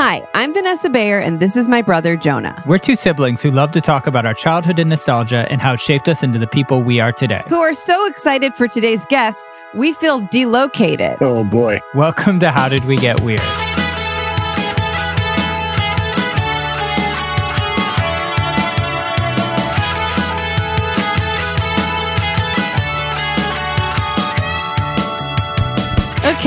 Hi, I'm Vanessa Bayer, and this is my brother Jonah, We're two siblings who love to talk about our childhood and nostalgia and how it shaped us into the people we are today. who are so excited for today's guest. We feel delocated. Oh boy. Welcome to How Did We Get Weird?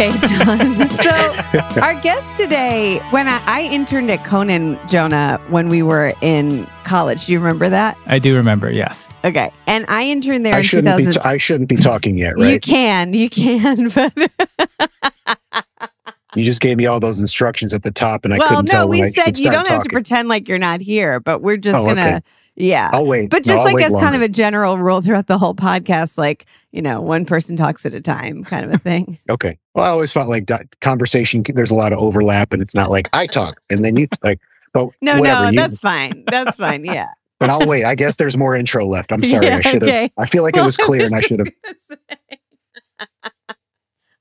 Okay, Jon. so, our guest today, when I, I interned at Conan, Jonah, when we were in college, do you remember that? I do remember, yes. Okay. And I interned there I in shouldn't be 2000. t- I shouldn't be talking yet, right? You can, you can, but You just gave me all those instructions at the top and I well, couldn't no, tell when we said you don't have to pretend like you're not here, but we're just Oh, gonna, okay. Yeah. I'll wait. But just I'll like as kind of a general rule throughout the whole podcast, like, you know, one person talks at a time kind of a thing. Okay. Well, I always felt like conversation there's a lot of overlap and it's not like I talk and then you like but No, whatever, no, you- that's fine. That's fine. Yeah. but I'll wait. I guess there's more intro left. I'm sorry. Yeah, I should have okay. I feel like it was Well, clear was and I should have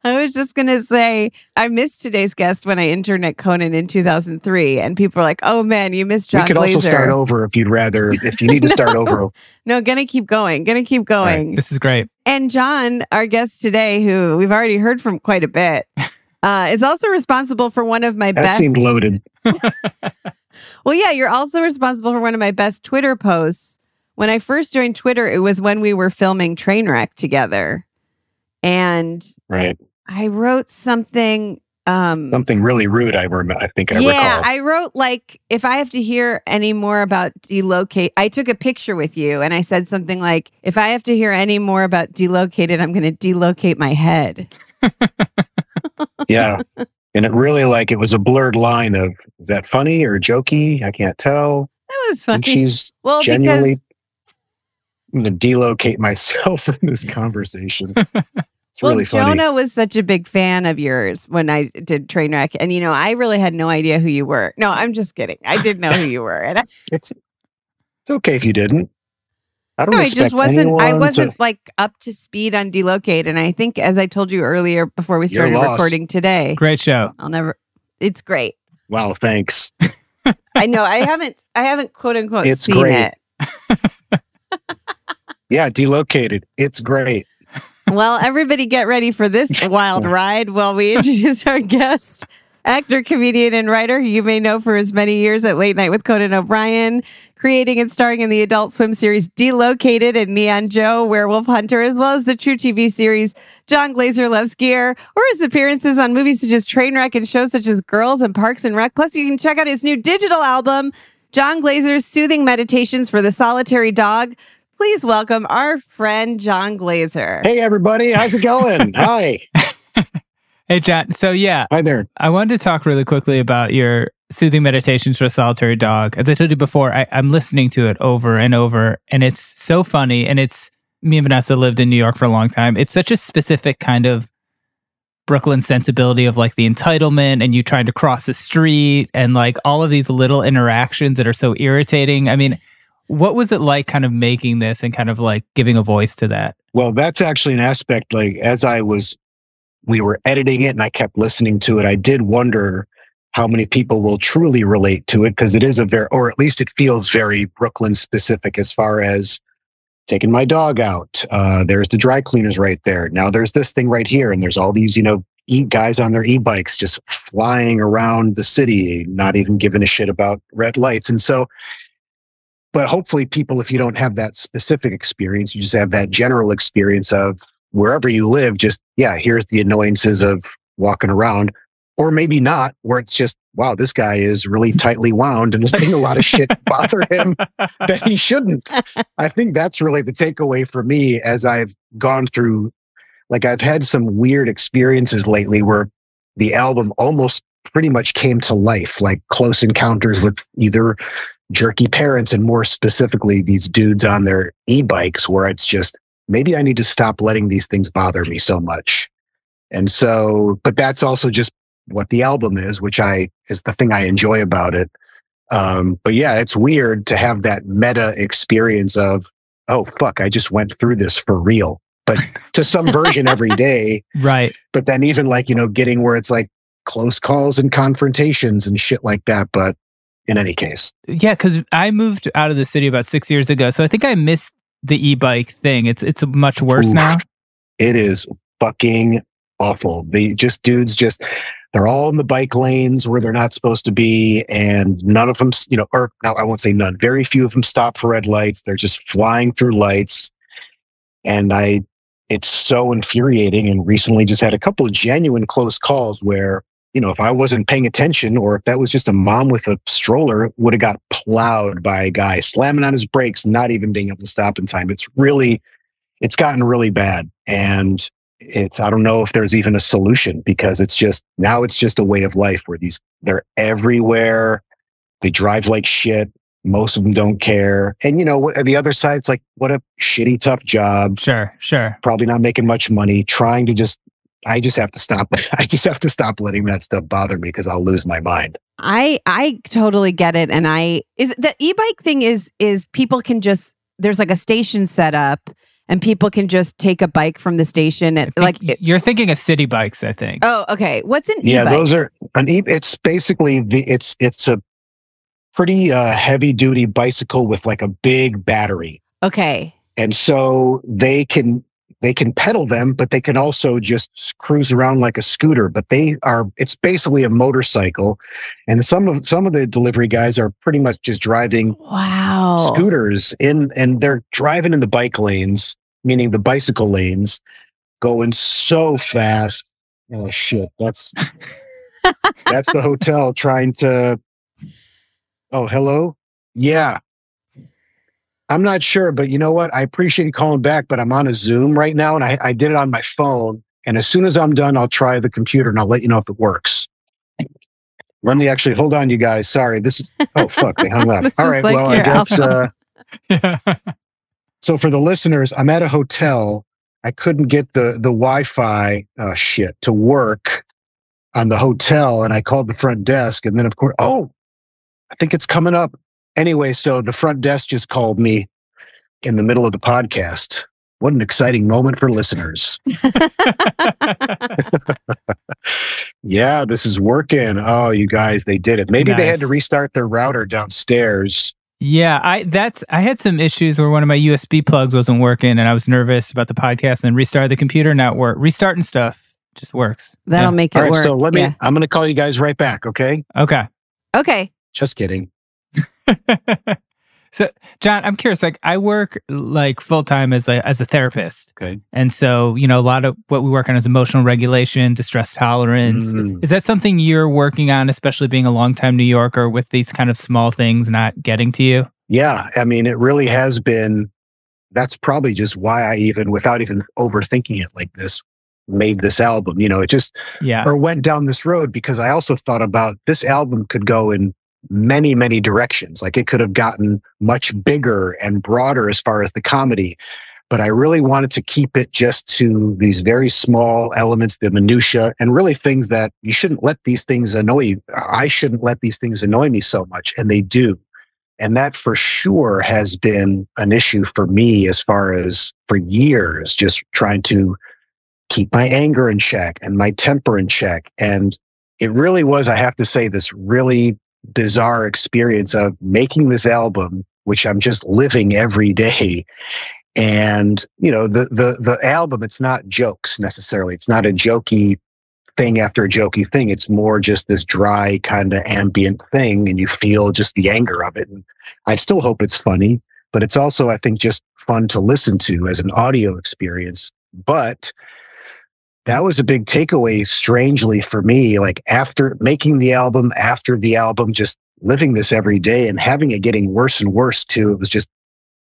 I was just gonna say I missed today's guest when I interned at Conan in 2003, and people were like, "Oh man, you missed Jon we could Glaser." also start over if you'd rather if you need to start over. No, gonna keep going. Gonna keep going. This is great. And Jon, our guest today, who we've already heard from quite a bit, uh, is also responsible for one of my That best. seemed loaded. Well, yeah, you're also responsible for one of my best Twitter posts. When I first joined Twitter, it was when we were filming Trainwreck together. And Right. I wrote something. Um, Something really rude I remember I think I recall. yeah, recall. I wrote like, if I have to hear any more about delocate, I took a picture with you and I said something like, if I have to hear any more about delocated, I'm going to delocate my head. yeah. And it really like it was a blurred line of is that funny or jokey? I can't tell. That was And funny. she's Well, genuinely because I'm gonna delocate myself in this conversation. It's well, really funny. Jonah was such a big fan of yours when I did Trainwreck, and you know, I really had no idea who you were. No, I'm just kidding. I didn't know who you were, and I, It's it's okay if you didn't. I don't no, I just wasn't. I wasn't to, like up to speed on Delocate, and I think, as I told you earlier before we started recording today, Great show. I'll never. It's great. Wow, thanks. I know. I haven't. I haven't quote unquote It's seen great. it. Yeah, delocated. It's great. Well, everybody get ready for this wild ride while we introduce our guest, actor, comedian, and writer who you may know for his many years at Late Night with Conan O'Brien, creating and starring in the adult swim series Delocated and Neon Joe, Werewolf Hunter, as well as the truTV series Jon Glaser Loves Gear, or his appearances on movies such as Trainwreck and shows such as Girls and Parks and Rec. Plus, you can check out his new digital album, Jon Glaser's Soothing Meditations for the Solitary Dog. Please welcome our friend Jon Glaser. Hey everybody, how's it going? Hi. Hey, Jon. So, yeah, Hi there. I wanted to talk really quickly about your soothing meditations for a solitary dog. As I told you before, I, I'm listening to it over and over, and it's so funny. And it's me and Vanessa lived in New York for a long time. It's such a specific kind of Brooklyn sensibility of like the entitlement and you trying to cross the street and like all of these little interactions that are so irritating. I mean, what was it like kind of making this and kind of like giving a voice to that? Well, that's actually an aspect. Like as I was, we were editing it, and I kept listening to it. I did wonder how many people will truly relate to it because it is a very, or at least it feels very Brooklyn specific as far as taking my dog out. Uh, there's the dry cleaners right there. Now there's this thing right here, and there's all these, you know, e- guys on their e-bikes just flying around the city, not even giving a shit about red lights. And so but hopefully people if you don't have that specific experience you just have that general experience of wherever you live just yeah here's the annoyances of walking around. Or maybe not where it's just wow this guy is really tightly wound and is letting a lot of shit bother him that he shouldn't. I think that's really the takeaway for me as i've gone through like i've had some weird experiences lately where the album almost pretty much came to life like close encounters with either jerky parents and more specifically these dudes on their e-bikes where it's just maybe I need to stop letting these things bother me so much. And so, but that's also just what the album is, which I is the thing I enjoy about it. Um, but yeah, it's weird to have that meta experience of, oh fuck, I just went through this for real. But to some version every day. Right. But then even like, you know, getting where it's like close calls and confrontations and shit like that. But in any case. Yeah, because I moved out of the city about six years ago, so I think I missed the e-bike thing. It's it's much worse Oof, now. It is fucking awful. They just dudes just they're all in the bike lanes where they're not supposed to be, and none of them, you know, or now I won't say none. Very few of them stop for red lights. They're just flying through lights, and I. It's so infuriating. And recently, just had a couple of genuine close calls where you know, if I wasn't paying attention or if that was just a mom with a stroller, would have got plowed by a guy slamming on his brakes, not even being able to stop in time. It's really, it's gotten really bad. And it's, I don't know if there's even a solution because it's just, now it's just a way of life where these, they're everywhere. They drive like shit. Most of them don't care. And you know, what, the other side, it's like, what a shitty, tough job. Sure, sure. Probably not making much money, trying to just I just have to stop. I just have to stop letting that stuff bother me because I'll lose my mind. I I totally get it, and I is the e-bike thing is is people can just there's like a station set up and people can just take a bike from the station and like it, you're thinking of Citi Bikes i think oh okay what's an yeah e-bike? those are an e it's basically the it's it's a pretty uh, heavy duty bicycle with like a big battery okay and so they can they can pedal them, but they can also just cruise around like a scooter. But they are, it's basically a motorcycle. And some of, some of the delivery guys are pretty much just driving wow. scooters in, and they're driving in the bike lanes, meaning the bicycle lanes, going so fast. Oh shit. That's, that's the hotel trying to, oh, hello. Yeah. I'm not sure, but you know what? I appreciate you calling back, but I'm on a Zoom right now and I, I did it on my phone. And as soon as I'm done, I'll try the computer and I'll let you know if it works. Let me actually hold on, you guys. Sorry. This is, oh, fuck. They hung up. All right. Like well, I guess. Uh, so for the listeners, I'm at a hotel. I couldn't get the, the Wi Fi uh, shit to work on the hotel. And I called the front desk. And then, of course, oh, I think it's coming up. Anyway, so the front desk just called me in the middle of the podcast. What an exciting moment for listeners. yeah, this is working. Oh, you guys, they did it. Maybe nice. they had to restart their router downstairs. Yeah, I that's I had some issues where one of my USB plugs wasn't working and I was nervous about the podcast and restarted the computer, now work. Restarting stuff just works. That'll yeah. make it All right, work. So let me yeah. I'm gonna call you guys right back, okay? Okay. Okay. Just kidding. so, Jon, I'm curious. Like, I work like full time as a as a therapist. Okay. And so, you know, a lot of what we work on is emotional regulation, distress tolerance. Mm. Is that something you're working on, especially being a longtime New Yorker with these kind of small things not getting to you? Yeah, I mean, it really has been. That's probably just why I even, without even overthinking it like this, made this album. You know, it just yeah, or went down this road because I also thought about this album could go in many, many directions. Like it could have gotten much bigger and broader as far as the comedy. but I really wanted to keep it just to these very small elements, the minutia, and really things that you shouldn't let these things annoy you. I shouldn't let these things annoy me so much, and they do. And that for sure has been an issue for me as far as for years, just trying to keep my anger in check and my temper in check. And it really was, I have to say, this really bizarre experience of making this album, which I'm just living every day. And, you know, the the the album, it's not jokes necessarily. It's not a jokey thing after a jokey thing. It's more just this dry kind of ambient thing, and you feel just the anger of it. And I still hope it's funny, but it's also, I think, just fun to listen to as an audio experience. But that was a big takeaway, strangely for me. Like after making the album, after the album, just living this every day and having it getting worse and worse too. It was just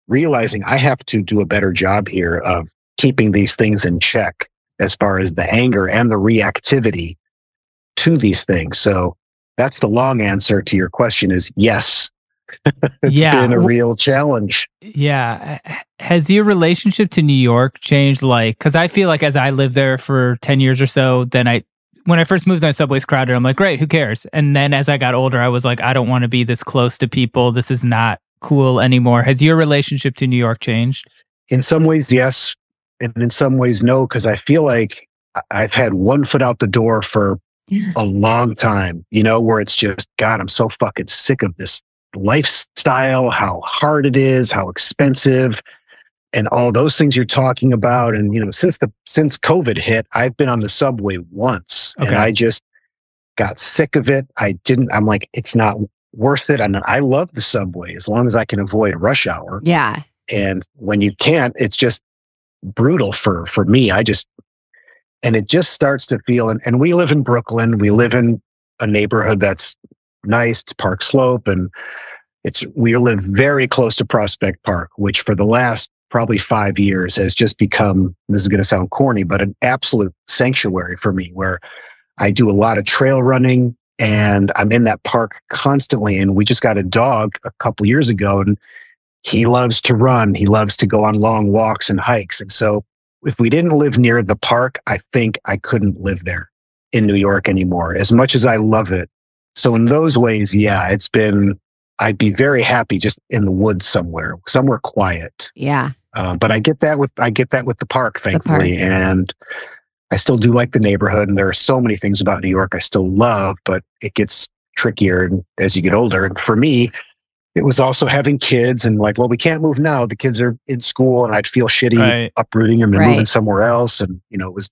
realizing I have to do a better job here of keeping these things in check as far as the anger and the reactivity to these things. So that's the long answer to your question is yes. it's Yeah. been a real challenge. Yeah. Has your relationship to New York changed? Like, because I feel like as I lived there for 10 years or so, then I, when I first moved on Subway's crowded, I'm like, great, who cares? And then as I got older, I was like, I don't want to be this close to people. This is not cool anymore. Has your relationship to New York changed? In some ways, yes. And in some ways, no, because I feel like I- I've had one foot out the door for a long time, you know, where it's just, God, I'm so fucking sick of this lifestyle, how hard it is, how expensive, and all those things you're talking about. And, you know, since the since COVID hit, I've been on the subway once Okay. and I just got sick of it. I didn't, I'm like, it's not worth it. And I love the subway as long as I can avoid rush hour Yeah. and when you can't it's just brutal for for me i just and it just starts to feel and, and we live in brooklyn we live in a neighborhood that's nice it's park slope and it's we live very close to prospect park which for the last probably five years has just become this is going to sound corny but an absolute sanctuary for me where i do a lot of trail running and i'm in that park constantly and we just got a dog a couple years ago and he loves to run. He loves to go on long walks and hikes. And so if we didn't live near the park, I think I couldn't live there in New York anymore, as much as I love it. So in those ways, yeah, it's been, I'd be very happy just in the woods somewhere, somewhere quiet. Yeah. Uh, but I get that with, I get that with the park, The thankfully. park. And I still do like the neighborhood. And there are so many things about New York I still love, but it gets trickier as you get older. And for me, it was also having kids and like, well, we can't move now. The kids are in school and I'd feel shitty Right. uprooting them and Right. moving somewhere else. And, you know, it was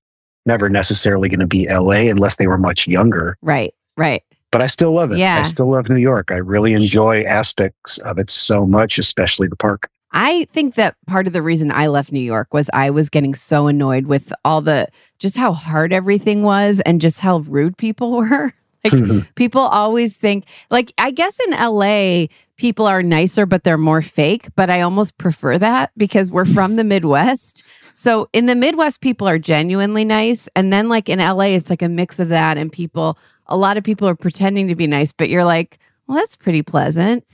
never necessarily going to be LA unless they were much younger. Right. Right. But I still love it. Yeah. I still love New York. I really enjoy aspects of it so much, especially the park. I think that part of the reason I left New York was I was getting so annoyed with all the just how hard everything was and just how rude people were. Like mm-hmm. people always think like I guess in LA people are nicer but they're more fake, but I almost prefer that because we're from the Midwest. So in the Midwest people are genuinely nice and then like in LA it's like a mix of that and people a lot of people are pretending to be nice but you're like, "Well, that's pretty pleasant."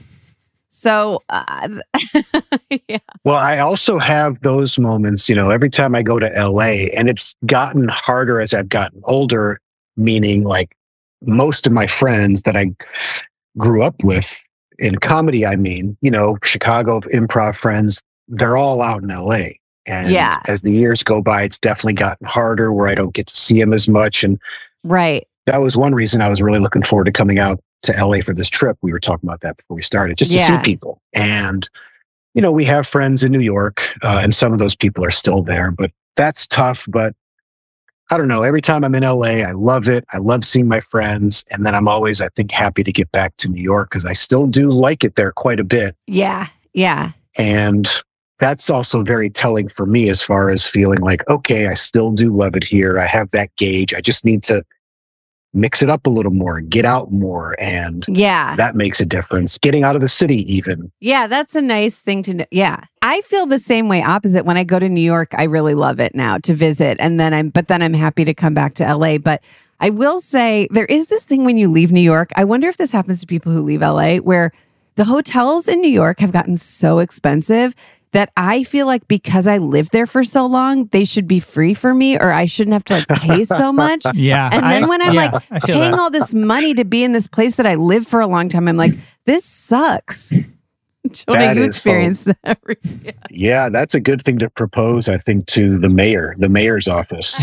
So, uh, yeah. Well, I also have those moments, you know, every time I go to LA, and it's gotten harder as I've gotten older, meaning like most of my friends that I grew up with in comedy, I mean, you know, Chicago improv friends, they're all out in LA. And Yeah. as the years go by, it's definitely gotten harder where I don't get to see them as much. And Right. That was one reason I was really looking forward to coming out to LA for this trip. We were talking about that before we started, just to see people. And, you know, we have friends in New York, uh, and some of those people are still there, but that's tough. But I don't know. Every time I'm in LA, I love it. I love seeing my friends. And then I'm always, I think, happy to get back to New York because I still do like it there quite a bit. Yeah. Yeah. And that's also very telling for me as far as feeling like, okay, I still do love it here. I have that gauge. I just need to mix it up a little more, get out more. And Yeah. that makes a difference. Getting out of the city, even. Yeah. That's a nice thing to know. Yeah. I feel the same way opposite. When I go to New York, I really love it now to visit. And then I'm, but then I'm happy to come back to LA. But I will say there is this thing when you leave New York. I wonder if this happens to people who leave LA where the hotels in New York have gotten so expensive that I feel like because I lived there for so long, they should be free for me or I shouldn't have to like pay so much. Yeah. And then I- when I'm yeah, like paying that. all this money to be in this place that I lived for a long time, I'm like, this sucks. Jonah, That you is so- that. yeah. Yeah, that's a good thing to propose, I think, to the mayor, the mayor's office.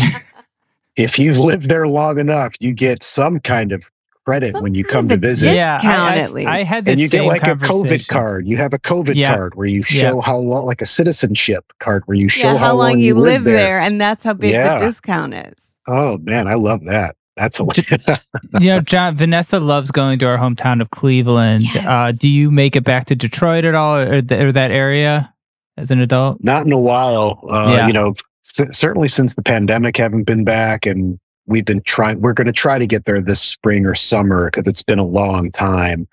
if you've lived there long enough, you get some kind of credit Some when you come to a visit. yeah, discount I, I, at least. I had this and you get like a COVID card. You have a COVID Yeah. card where you Yeah. show how long, like a citizenship card where you show Yeah, how, long, you live there. and that's how big Yeah. the discount is. Oh man, I love that. That's a you know, Jon Vanessa loves going to our hometown of Cleveland. Yes. Uh, do you make it back to Detroit at all, or, th- or that area as an adult? not in a while. Uh, Yeah. You know, c- certainly since the pandemic, haven't been back, and we've been trying. We're going to try to get there this spring or summer because it's been a long time.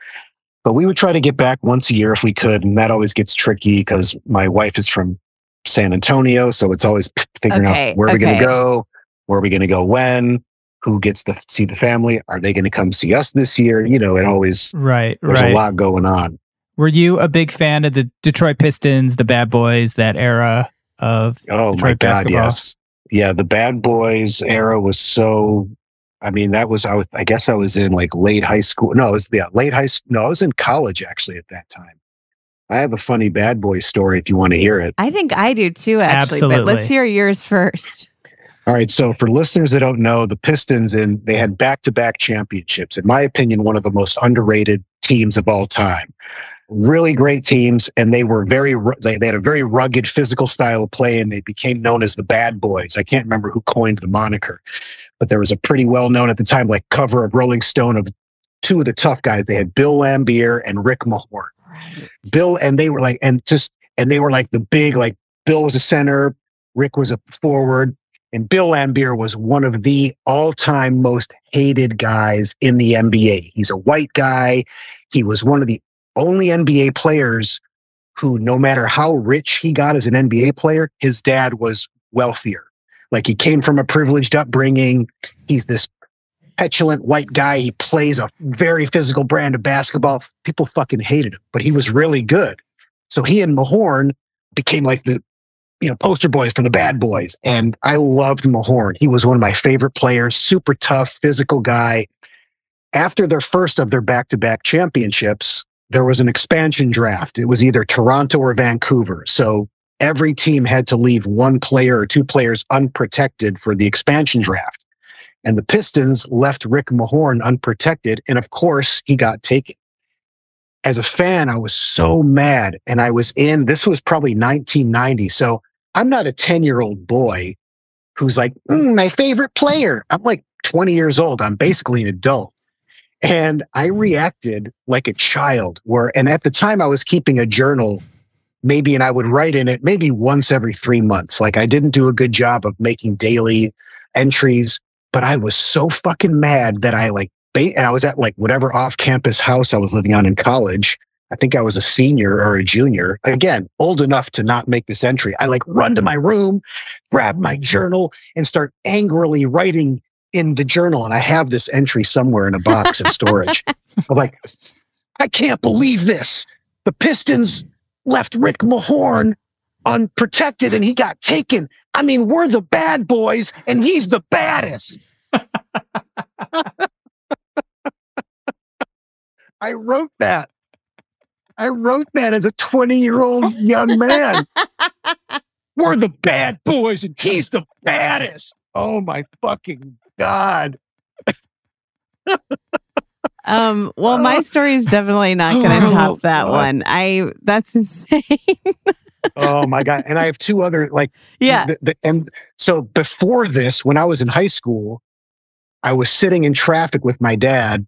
But we would try to get back once a year if we could, and that always gets tricky because my wife is from San Antonio, so it's always figuring Okay, out where we're going to go, where are we going to go, when, who gets to see the family, are they going to come see us this year? You know, it always Right, there's right. a lot going on. Were you a big fan of the Detroit Pistons, the Bad Boys, that era of Oh my Detroit God, basketball? yes. Yeah, the Bad Boys era was so. I mean, that was I was. I guess I was in like late high school. No, it was yeah, late high school. No, I was in college actually at that time. I have a funny Bad Boy story if you want to hear it. I think I do too, actually. But let's hear yours first. All right, so for listeners that don't know, the Pistons and they had back-to-back championships. In my opinion, one of the most underrated teams of all time. Really great teams, and they were very they, they had a very rugged physical style of play, and they became known as the Bad Boys. I can't remember who coined the moniker, but there was a pretty well known at the time, like cover of Rolling Stone of two of the tough guys. They had Bill Laimbeer and Rick Mahorn. Right. Bill and they were like, and just and they were like the big like Bill was a center, Rick was a forward, and Bill Laimbeer was one of the all-time most hated guys in the NBA. He's a white guy. He was one of the only NBA players who, no matter how rich he got as an NBA player, his dad was wealthier. Like he came from a privileged upbringing. He's this petulant white guy. He plays a very physical brand of basketball. People fucking hated him, but he was really good. So he and Mahorn became like the you know poster boys for the bad boys. And I loved Mahorn. He was one of my favorite players, super tough, physical guy. After their first of their back-to-back championships, there was an expansion draft. It was either Toronto or Vancouver. So every team had to leave one player or two players unprotected for the expansion draft. And the Pistons left Rick Mahorn unprotected. And of course, he got taken. As a fan, I was so mad. And I was in, this was probably 1990. So I'm not a 10 year old boy who's like, "Mm, my favorite player. I'm like 20 years old. I'm basically an adult. And I reacted like a child, where, and at the time I was keeping a journal, maybe, and I would write in it maybe once every three months. Like I didn't do a good job of making daily entries, but I was so fucking mad that I like, and I was at like whatever off campus house I was living on in college. I think I was a senior or a junior. Again, old enough to not make this entry. I like run to my room, grab my journal, and start angrily writing in the journal. And I have this entry somewhere in a box in storage. I'm like, I can't believe this. The Pistons left Rick Mahorn unprotected and he got taken. I mean, we're the bad boys and he's the baddest. I wrote that. I wrote that as a 20 year old young man. We're the bad boys and he's the baddest. Oh my fucking God. Um, well, my story is definitely not going to Oh, top that one. I that's insane. Oh my God. And I have two other like yeah. the- the- and so before this, when I was in high school, I was sitting in traffic with my dad,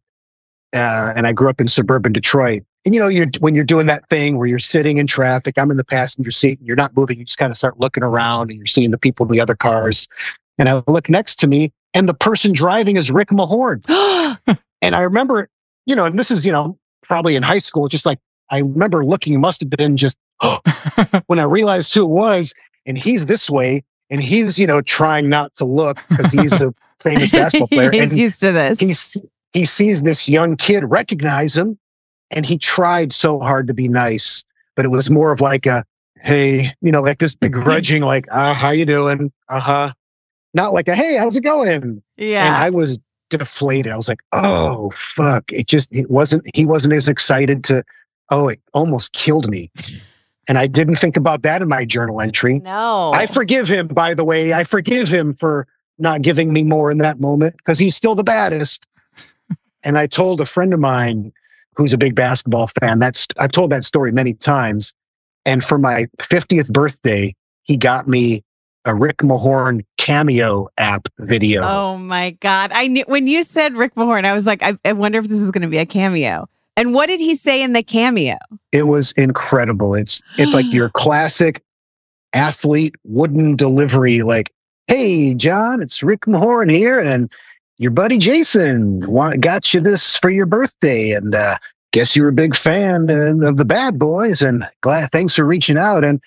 uh, and I grew up in suburban Detroit. And you know, you're when you're doing that thing where you're sitting in traffic, I'm in the passenger seat, and you're not moving. You just kind of start looking around, and you're seeing the people in the other cars. And I look next to me, and the person driving is Rick Mahorn. And I remember, you know, and this is, you know, probably in high school, just like I remember looking, it must have been just when I realized who it was, and he's this way, and he's, you know, trying not to look because he's a famous basketball player. He's and used to this. he, he sees this young kid recognize him, and he tried so hard to be nice, but it was more of like a, hey, you know, like this begrudging, like, uh, how you doing? Uh huh. Not like a hey, how's it going? And Yeah. I was deflated. I was like, oh fuck. It just it wasn't he wasn't as excited to oh, it almost killed me. And I didn't think about that in my journal entry. no. I forgive him, by the way. I forgive him for not giving me more in that moment because he's still the baddest. and I told a friend of mine who's a big basketball fan. That's I've told that story many times. And for my 50th birthday, he got me a Rick Mahorn cameo app video. Oh my God. I knew when you said Rick Mahorn, I was like, I, I wonder if this is going to be a cameo. And what did he say in the cameo? It was incredible. It's it's like your classic athlete wooden delivery, like, hey Jon, it's Rick Mahorn here, and your buddy Jason want, got you this for your birthday, and uh, guess you're a big fan uh, of the Bad Boys, and glad thanks for reaching out, and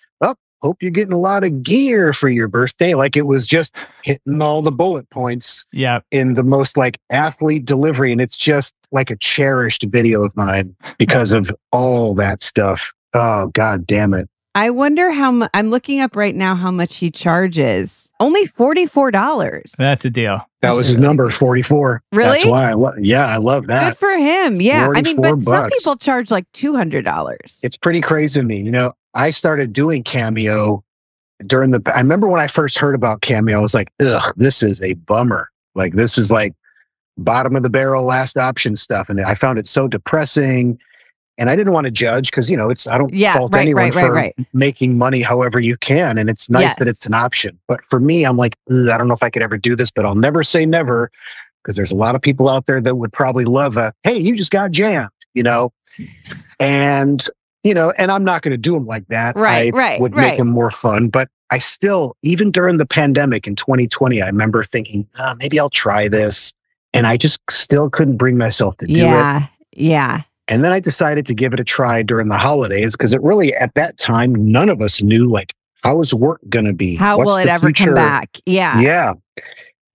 hope you're getting a lot of gear for your birthday. Like it was just hitting all the bullet points Yeah. in the most like athlete delivery, and it's just like a cherished video of mine because of all that stuff. Oh god damn it! I wonder how much. I'm looking up right now how much he charges. Only $44. That's a deal. That was his number, forty-four. Really? That's why I love. Yeah, I love that. Good for him. Yeah. I mean, 44 but some people charge like $200. It's pretty crazy to me. You know, I started doing Cameo during the. I remember when I first heard about Cameo, I was like, "Ugh, this is a bummer. Like this is like bottom of the barrel, last option stuff." And I found it so depressing. And I didn't want to judge because you know it's I don't Yeah, fault right, anyone right, for right. making money however you can, and it's nice that it's an option. But for me, I'm like, I don't know if I could ever do this, but I'll never say never because there's a lot of people out there that would probably love a hey, you just got jammed, you know, and you know, and I'm not going to do them like that. Right, I right, would right. make them more fun, but I still, even during the pandemic in 2020, I remember thinking, "Ah, maybe I'll try this, and I just still couldn't bring myself to do it. Yeah. Yeah. And then I decided to give it a try during the holidays because it really, at that time, none of us knew like how is work going to be? How What's will it ever future? come back? Yeah. Yeah.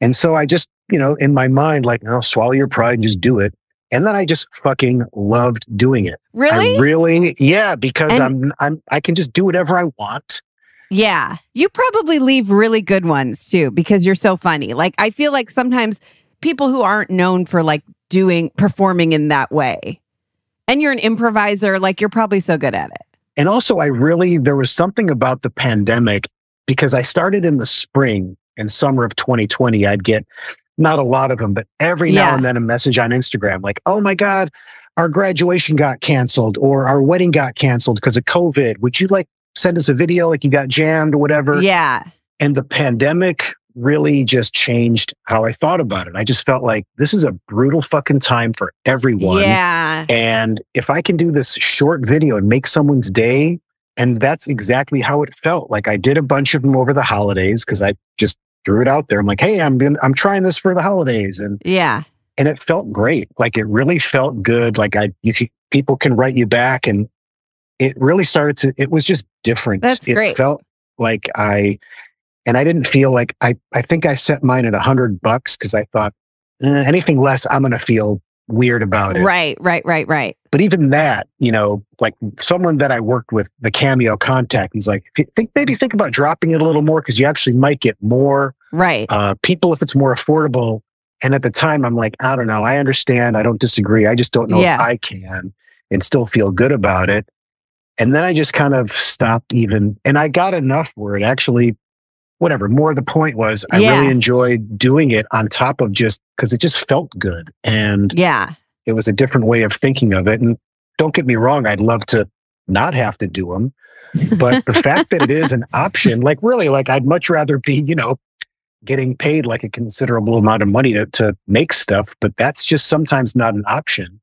And so I just, you know, in my mind, like, no, swallow your pride and just do it. And then I just fucking loved doing it. Really? I really, yeah, because And- I'm, I'm, I can just do whatever I want. Yeah. You probably leave really good ones too because you're so funny. Like I feel like sometimes people who aren't known for like doing performing in that way. And you're an improviser, like you're probably so good at it. And also, I really, there was something about the pandemic because I started in the spring and summer of 2020. I'd get not a lot of them, but every Yeah. now and then a message on Instagram like, oh my God, our graduation got canceled or our wedding got canceled because of COVID. Would you like send us a video like you got jammed or whatever? Yeah. And the pandemic really just changed how I thought about it. I just felt like this is a brutal fucking time for everyone. Yeah. And if I can do this short video and make someone's day, and that's exactly how it felt. Like I did a bunch of them over the holidays because I just threw it out there. I'm like, hey, I'm gonna, I'm trying this for the holidays, and Yeah. and it felt great. Like it really felt good. Like I, you can, people can write you back, and it really started to. It was just different. That's it great. Felt like I, and I didn't feel like I. I think I set mine at a hundred bucks because I thought eh, anything less, I'm gonna feel weird about it. Right, right, right, right. But even that, you know, like someone that I worked with, the cameo contact, he's like, think maybe think about dropping it a little more because you actually might get more Right. uh, people if it's more affordable. And at the time, I'm like, I don't know. I understand. I don't disagree. I just don't know Yeah. if I can and still feel good about it. And then I just kind of stopped even, and I got enough where it actually, whatever. More the point was, I Yeah. really enjoyed doing it on top of just because it just felt good. And Yeah. it was a different way of thinking of it. And don't get me wrong, I'd love to not have to do them. But the fact that it is an option, like really, like I'd much rather be, you know, getting paid like a considerable amount of money to, to make stuff, but that's just sometimes not an option.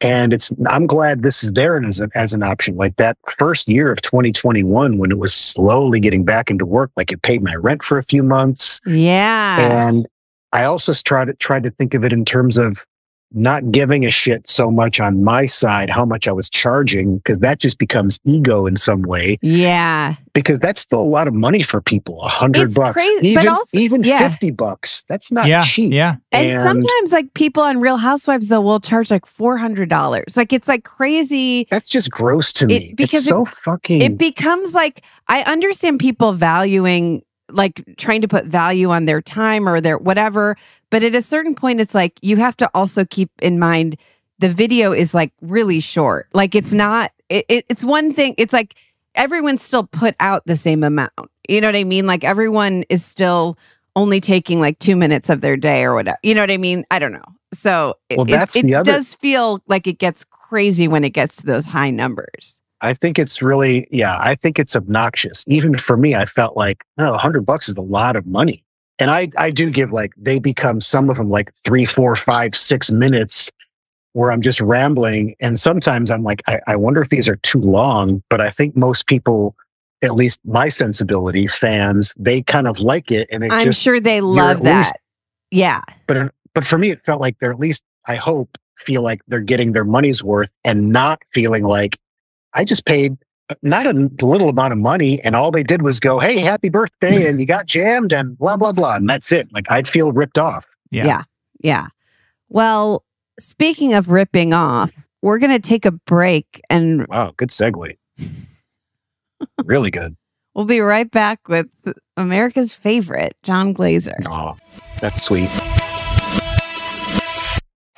And it's, I'm glad this is there as, a, as an option. Like that first year of 2021, when it was slowly getting back into work, like it paid my rent for a few months. Yeah. And I also tried to tried to think of it in terms of not giving a shit so much on my side how much I was charging because that just becomes ego in some way Yeah. because that's still a lot of money for people a hundred bucks crazy, but even also- even yeah. 50 bucks that's not yeah, cheap yeah. And, sometimes like people on Real Housewives though will charge like four hundred dollars. Like it's like crazy. that's just gross to It- me because it's so fucking It becomes like I understand people valuing like trying to put value on their time or their whatever, but at a certain point it's like you have to also keep in mind the video is like really short. Like it's mm-hmm. not it, it, it's one thing it's like everyone still put out the same amount. You know what I mean? Like everyone is still only taking like 2 minutes of their day or whatever. You know what I mean? I don't know. So it, Well, it- it, the other- does feel like it gets crazy when it gets to those high numbers. I think it's really, yeah, I think it's obnoxious. Even for me, I felt like, no, a hundred bucks is a lot of money. And I, I do give like, they become some of them like three, four, five, six minutes where I'm just rambling. And sometimes I'm like, I, I wonder if these are too long, but I think most people, at least my sensibility fans, they kind of like it. And it I'm just, sure they love that. least- yeah. but, but for me, it felt like they're at least, I hope, feel like they're getting their money's worth and not feeling like I just paid uh, not a little amount of money and all they did was go, Hey, happy birthday. And you got jammed and blah, blah, blah. And that's it. Like I'd feel ripped off. Yeah. Yeah. Yeah. Well, speaking of ripping off, we're going to take a break and Wow. Good segue. really good. we'll be right back with America's favorite, Jon Glaser. Oh, that's sweet.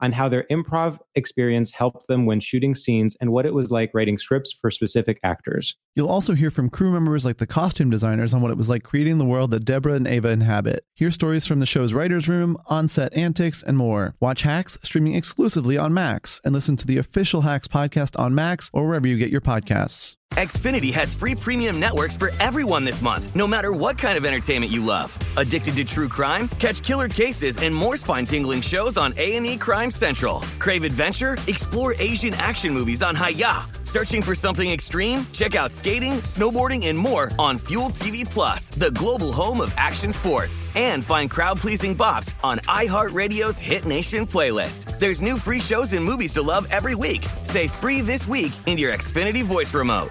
on how their improv experience helped them when shooting scenes and what it was like writing scripts for specific actors. You'll also hear from crew members like the costume designers on what it was like creating the world that Deborah and Ava inhabit. Hear stories from the show's writer's room, on set antics, and more. Watch Hacks streaming exclusively on Max and listen to the official Hacks podcast on Max or wherever you get your podcasts. Xfinity has free premium networks for everyone this month, no matter what kind of entertainment you love. Addicted to true crime? Catch killer cases and more spine-tingling shows on A&E Crime Central. Crave adventure? Explore Asian action movies on Hi-YAH. Searching for something extreme? Check out skating, snowboarding, and more on Fuel TV Plus, the global home of action sports. And find crowd-pleasing bops on iHeartRadio's Hit Nation playlist. There's new free shows and movies to love every week. Say free this week in your Xfinity voice remote.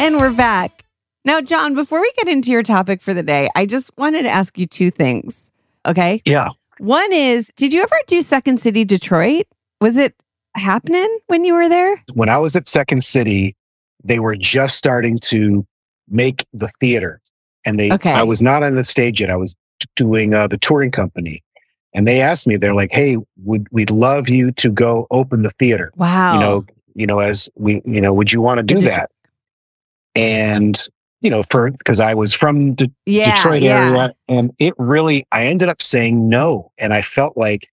And we're back. Now, Jon, before we get into your topic for the day, I just wanted to ask you two things. Okay. Yeah. One is, did you ever do Second City Detroit? Was it happening when you were there? When I was at Second City, they were just starting to make the theater. And they, Okay. I was not on the stage yet. I was doing uh, the touring company. And they asked me, they're like, hey, would, we'd love you to go open the theater. Wow. you know, you know, as we, you know, would you want to do s- that? And you know, for because I was from the yeah, Detroit yeah. area, and it really, I ended up saying no, and I felt like,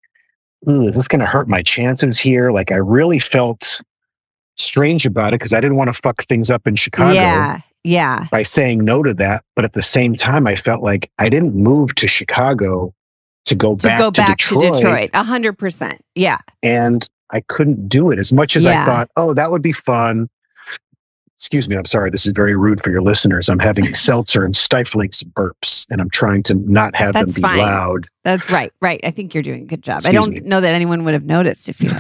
"Ooh, is this going to hurt my chances here? Like, I really felt strange about it because I didn't want to fuck things up in Chicago Yeah. Yeah. by saying no to that. But at the same time, I felt like I didn't move to Chicago to go To back go to back Detroit, to Detroit. A hundred percent. Yeah. and I couldn't do it as much as Yeah. I thought. Oh, that would be fun. Excuse me, I'm sorry. This is very rude for your listeners. I'm having seltzer and stifling some burps, and I'm trying to not have That's them be fine. loud. That's right. Right. I think you're doing a good job. I don't me. know that anyone would have noticed if you.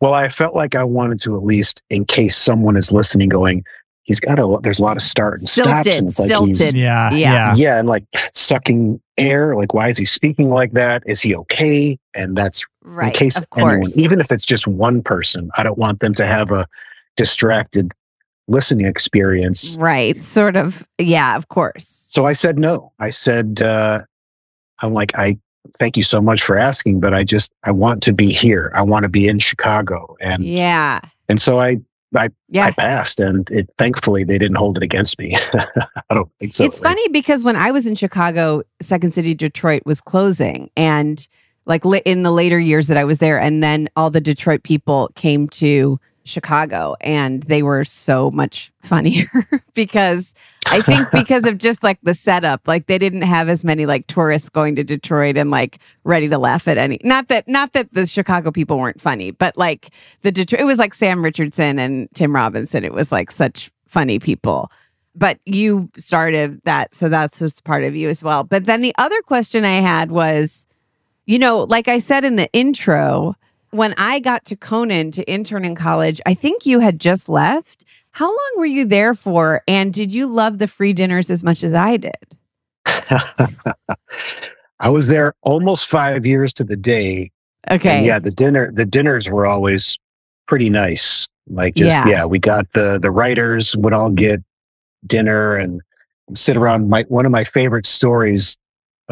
Well, I felt like I wanted to at least, in case someone is listening, going, he's got a. There's a lot of start and stops, and it's like stilted. he's Yeah, Yeah. yeah. yeah, and like sucking air. Like, why is he speaking like that? Is he okay? And that's Right. in case of anyone, course. even if it's just one person, I don't want them to have a distracted listening experience. right. Sort of. Yeah. Of course. So I said no. I said, uh, I'm like, I thank you so much for asking, but I just I want to be here. I want to be in Chicago, and Yeah. and so I I Yeah. I passed, and it thankfully they didn't hold it against me. I don't think so. it's funny because when I was in Chicago, Second City Detroit was closing, and like in the later years that I was there, and then all the Detroit people came to Chicago, and they were so much funnier because I think because of just like the setup, like they didn't have as many like tourists going to Detroit and like ready to laugh at any. Not that not that the Chicago people weren't funny, but like the Detroit, it was like Sam Richardson and Tim Robinson. It was like such funny people but you started that so that's just part of you as well but then the other question i had was you know like i said in the intro when i got to conan to intern in college i think you had just left how long were you there for and did you love the free dinners as much as i did I was there almost five years to the day. and okay yeah, the dinner the dinners were always pretty nice. Like just Yeah. yeah, we got the the writers would all get dinner and sit around. My one of my favorite stories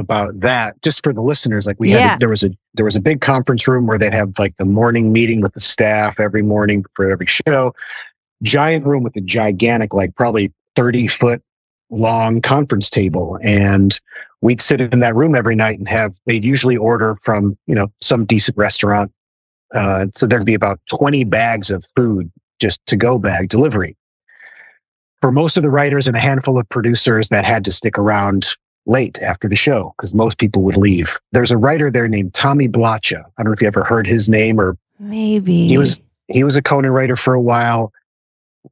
about that, just for the listeners, like we Yeah. had there was a there was a big conference room where they'd have like the morning meeting with the staff every morning for every show. Giant room with a gigantic, like probably 30 foot long conference table. And we'd sit in that room every night and have they'd usually order from, you know, some decent restaurant. Uh, so there'd be about 20 bags of food, just to go bag delivery. For most of the writers and a handful of producers that had to stick around late after the show because most people would leave. There's a writer there named Tommy Blacha. I don't know if you ever heard his name or maybe he was he was a Conan writer for a while.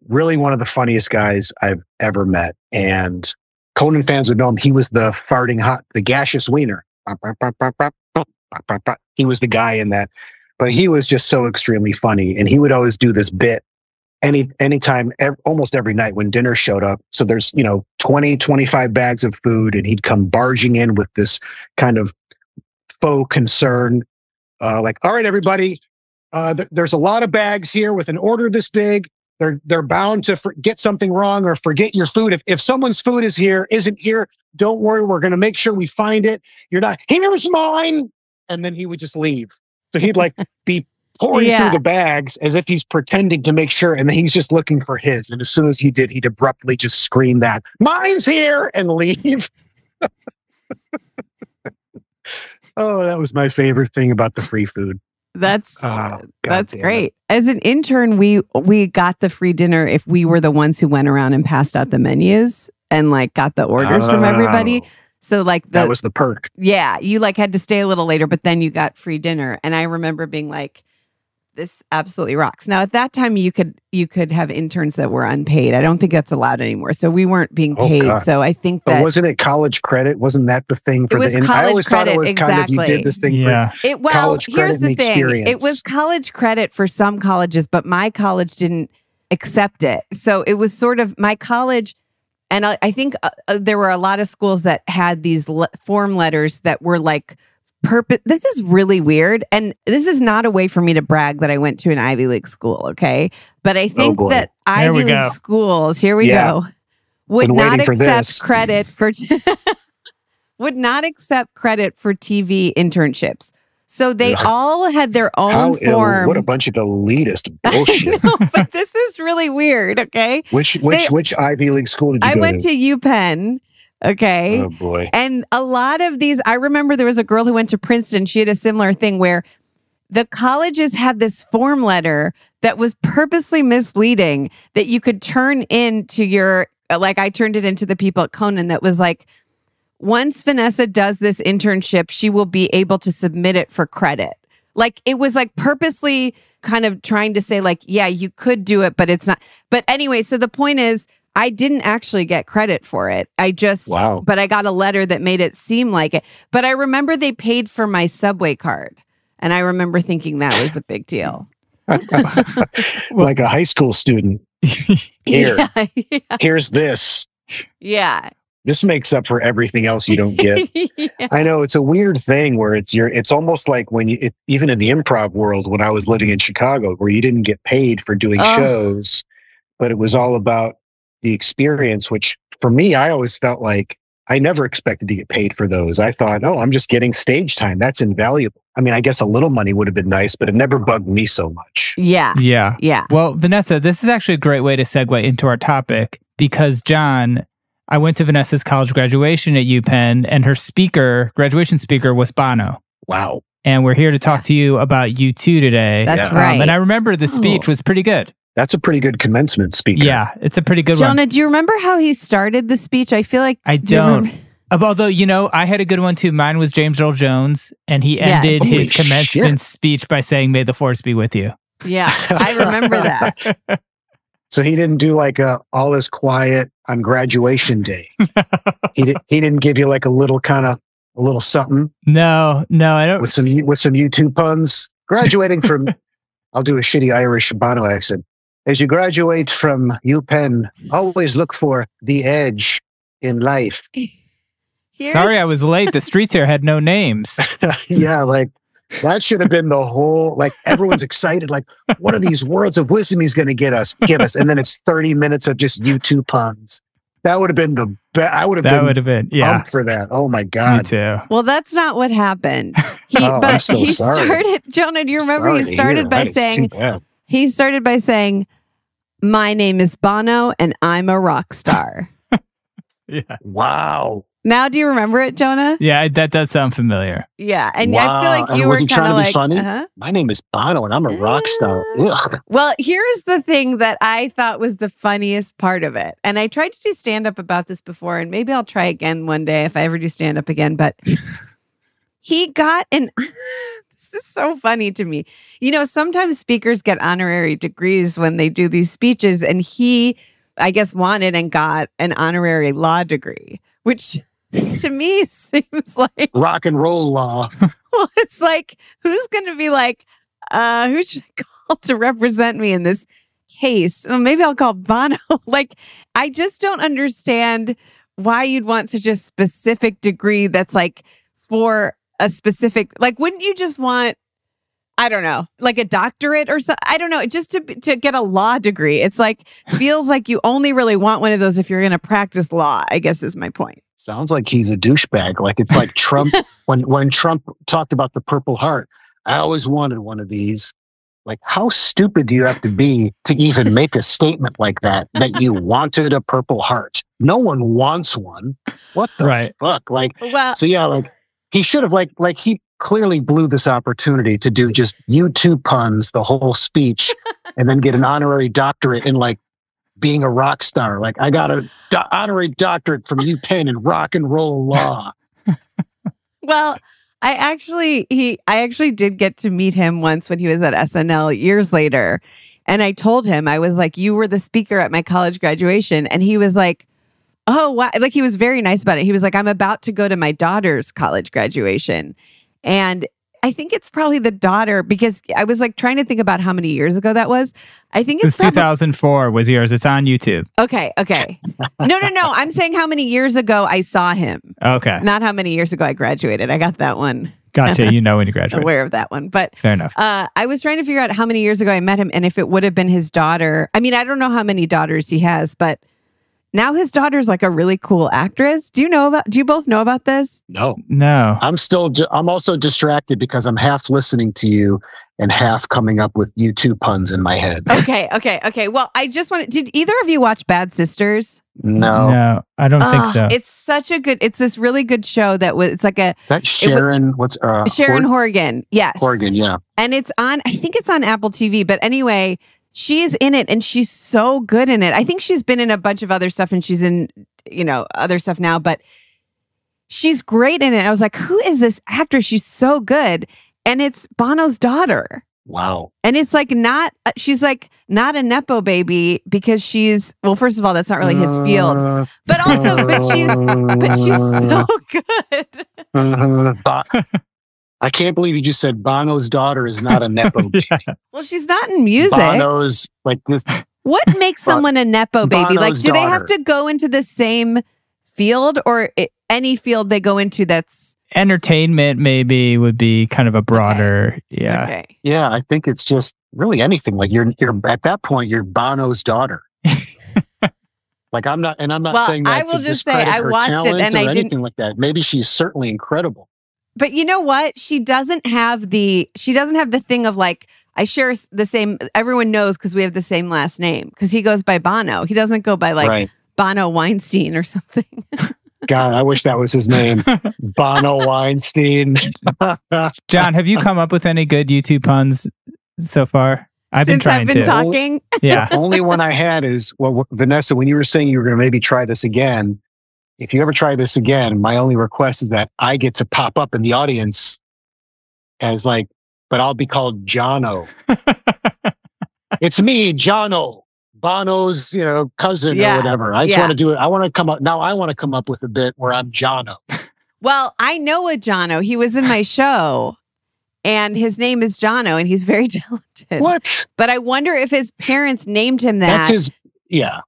Really one of the funniest guys I've ever met. And Conan fans would know him. He was the farting hot, the gaseous wiener. He was the guy in that. But he was just so extremely funny. And he would always do this bit any anytime ev- almost every night when dinner showed up. So there's you know 20 25 bags of food and he'd come barging in with this kind of faux concern uh, like all right everybody uh, th- there's a lot of bags here with an order this big. They're they're bound to for- get something wrong or forget your food. If, if someone's food is here isn't here don't worry we're going to make sure we find it. You're not here's mine! And then he would just leave. So he'd like be pouring Yeah. through the bags as if he's pretending to make sure and then he's just looking for his and as soon as he did he'd abruptly just scream that mine's here and leave oh that was my favorite thing about the free food that's Oh, That's damn it. great. As an intern, we we got the free dinner if we were the ones who went around and passed out the menus and like got the orders from oh. everybody. Oh, So like the that was the perk yeah, you like had to stay a little later, but then you got free dinner. And I remember being like, this absolutely rocks. Now at that time you could you could have interns that were unpaid. I don't think that's allowed anymore. So we weren't being Oh, paid. God. so I think But wasn't it college credit? Wasn't that the thing for was the? in- I college always thought it credit, was kind of you did this thing Yeah. It well, college here's credit the and thing. It was college credit for some colleges, but my college didn't accept it. So it was sort of my college, and I, I think uh, uh, there were a lot of schools that had these le- form letters that were like purpose. This is really weird, and this is not a way for me to brag that I went to an Ivy League school. Okay, but I think boy. that Here Ivy League schools, here we Yeah. go, would Been not waiting for accept this. credit for. would not accept credit for TV internships. So they Ugh. all had their How own ill- form. what a bunch of elitist I bullshit. know, but this is really weird. Okay, which which They- which Ivy League school did you I go went to? to UPenn. Okay, Oh boy. and a lot of these, I remember there was a girl who went to Princeton. She had a similar thing where the colleges had this form letter that was purposely misleading that you could turn into your, like I turned it into the people at Conan that was like, once Vanessa does this internship, she will be able to submit it for credit. Like it was like purposely kind of trying to say like, yeah, you could do it, but it's not. But anyway, so the point is I didn't actually get credit for it. I just Wow. but I got a letter that made it seem like it. But I remember they paid for my subway card. And I remember thinking that was a big deal. like a high school student. Here, Yeah. Yeah. here's this. yeah. This makes up for everything else you don't get. Yeah. I know it's a weird thing where it's your. It's almost like when you, it, even in the improv world, when I was living in Chicago, where you didn't get paid for doing Oh. shows, but it was all about the experience. Which for me, I always felt like I never expected to get paid for those. I thought, oh, I'm just getting stage time. That's invaluable. I mean, I guess a little money would have been nice, but it never bugged me so much. Yeah. Yeah. Yeah. Well, Vanessa, this is actually a great way to segue into our topic because Jon, I went to Vanessa's college graduation at UPenn, and her speaker, graduation speaker, was Bono. Wow. And we're here to talk to you about U2 today. That's Yeah. Um, right. and I remember the speech Oh. was pretty good. That's a pretty good commencement speaker. Yeah, it's a pretty good one. Jonah, do you remember how he started the speech? I feel like I do you don't. remember- Although, you know, I had a good one too. Mine was James Earl Jones, and he Yes. ended Holy his commencement shit. speech by saying, May the force be with you. Yeah, I remember that. So he didn't do like a all is quiet on graduation day. he did, he didn't give you like a little kind of a little something No, no, I don't. with some with some U2 puns. Graduating from I'll do a shitty Irish Bono accent. As you graduate from UPenn, always look for the edge in life. Here's- Sorry, I was late. The streets here had no names. yeah, like that should have been the whole like everyone's excited like what are these words of wisdom he's going to get us give us and then it's 30 minutes of just U2 puns. That would have been the best. I would have That been would have been, yeah, pumped for that. Oh my me god. too. well, that's not what happened. He, Oh, I'm but so he sorry. started. Jonah, do you remember Sorry he started by That is too saying bad. he started by saying, "My name is Bono, and I'm a rock star." Yeah, Wow. now, do you remember it, Jonah? yeah, that does sound familiar. Yeah, and I feel like and you was were trying kind of to be like, funny? uh-huh. My name is Bono and I'm a rock star. Ugh. Well, here's the thing that I thought was the funniest part of it. And I tried to do stand up about this before, and maybe I'll try again one day if I ever do stand up again. But he got an. This is so funny to me. You know, sometimes speakers get honorary degrees when they do these speeches, and he, I guess, wanted and got an honorary law degree, which to me seems like Rock and roll law. well, it's like, who's going to be like, uh, who should I call to represent me in this case? Well, maybe I'll call Bono. like, I just don't understand why you'd want such a specific degree that's like for a specific, like, wouldn't you just want, I don't know, like a doctorate or something? I don't know, just to, to get a law degree. It's like, feels like you only really want one of those if you're going to practice law, I guess is my point. Sounds like he's a douchebag. Like it's like Trump when when Trump talked about the Purple Heart. I always wanted one of these. Like, how stupid do you have to be to even make a statement like that? That you wanted a Purple Heart. No one wants one. What the Right. fuck? Like, Well, so yeah, like he should have like like he clearly blew this opportunity to do just U2 puns the whole speech, and then get an honorary doctorate in like being a rock star. Like I got a do- honorary doctorate from UPenn in rock and roll law. Well, I actually he I actually did get to meet him once when he was at SNL years later. And I told him I was like you were the speaker at my college graduation and he was like oh wow like he was very nice about it. He was like I'm about to go to my daughter's college graduation. And I think it's probably the daughter because I was like trying to think about how many years ago that was. I think It was it's probably, 2004 was yours. It's on YouTube. Okay, okay. No, no, no. I'm saying how many years ago I saw him, Okay, not how many years ago I graduated. I got that one gotcha. You know when you graduate. aware of that one. But Fair enough. uh, I was trying to figure out how many years ago I met him and if it would have been his daughter. I mean, I don't know how many daughters he has, but now his daughter's like a really cool actress. Do you know about? Do you both know about this? No, No. I'm still. Ju- I'm also distracted because I'm half listening to you and half coming up with U2 puns in my head. Okay, okay, okay. Well, I just wanted. Did either of you watch Bad Sisters? No, No, I don't think Ah, so. It's such a good. It's this really good show that was. It's like a that Sharon. what's uh, Sharon Hor- Horgan. Yes, Horgan? Yeah. and it's on i think it's on apple tv but anyway she's in it and she's so good in it i think she's been in a bunch of other stuff and she's in you know other stuff now but she's great in it i was like who is this actress she's so good and it's Bono's daughter. Wow. And it's like not, uh, she's like not a Nepo baby because she's, well, first of all, that's not really his field. But also, but she's, but she's so good. Bo- I can't believe you just said Bono's daughter is not a nepo. baby. Well, she's not in music. Bono's like this. What makes someone a Nepo baby? like, Bono's do they have to go into the same field or any field they go into that's, Entertainment maybe would be kind of a broader, yeah. okay. Yeah, I think it's just really anything. Like you're you're at that point, you're Bono's daughter. like I'm not, and I'm not Well, saying I will to just say I her watched it and or I didn't- anything like that. Maybe she's certainly incredible. But you know what? She doesn't have the she doesn't have the thing of like I share the same everyone knows because we have the same last name because he goes by Bono. He doesn't go by like right. Bono Weinstein or something. God, I wish that was his name, Bono Weinstein. Jon, have you come up with any good U2 puns so far? I've been trying I've been to. talking. yeah. The only one I had is well, Vanessa. When you were saying you were going to maybe try this again, if you ever try this again, my only request is that I get to pop up in the audience as like, but I'll be called Jono. it's me, Jono, Bono's you know cousin Yeah, or whatever. I just yeah. want to do it. I want to come up now. I want to come up with a bit where I'm Jono. Well, I know a Jono. He was in my show. And his name is Jono, and he's very talented. What? But I wonder if his parents named him that. That's his. Yeah,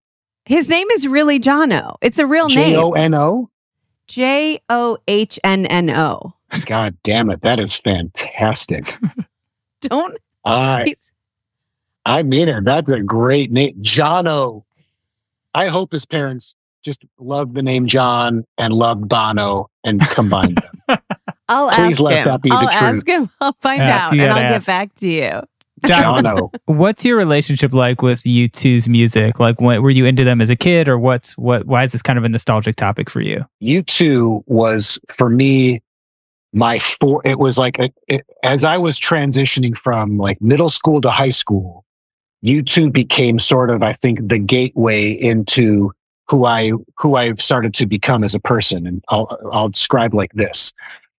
his name is really Jono. It's a real J O name. N O. J O H N N O. God damn it, that is fantastic. Don't. I he's- I mean it. That's a great name. Jono. I hope his parents just love the name John and love Bono and combine them. I'll Please ask let him. that be the I'll truth. ask him. I'll find Yes, out, and I'll gotta get back to you. Jon, Jono. what's your relationship like with U2's music? Like, when, were you into them as a kid, or what's what? Why is this kind of a nostalgic topic for you? U2 was for me my four it was like a, it, as I was transitioning from like middle school to high school, U2 became sort of I think the gateway into who I who I started to become as a person and I'll I'll describe like this.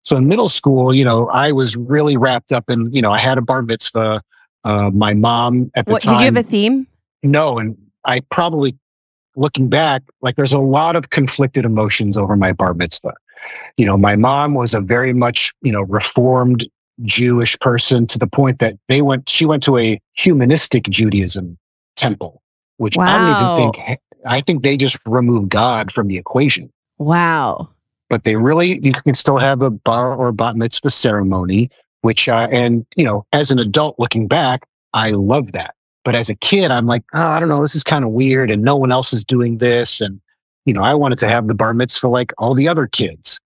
So in middle school, you know, I was really wrapped up in, you know, I had a bar mitzvah. Uh, my mom at the What time did you have a theme? no, and I probably looking back, like there's a lot of conflicted emotions over my bar mitzvah. You know, my mom was a very much, you know, reformed Jewish person to the point that they went, she went to a humanistic Judaism temple, which I don't even think, I think they just removed God from the equation. Wow. But they really, you can still have a bar or bat mitzvah ceremony, which, uh, and, you know, as an adult looking back, I love that. But as a kid, I'm like, oh, I don't know, this is kind of weird, and no one else is doing this. And, you know, I wanted to have the bar mitzvah like all the other kids.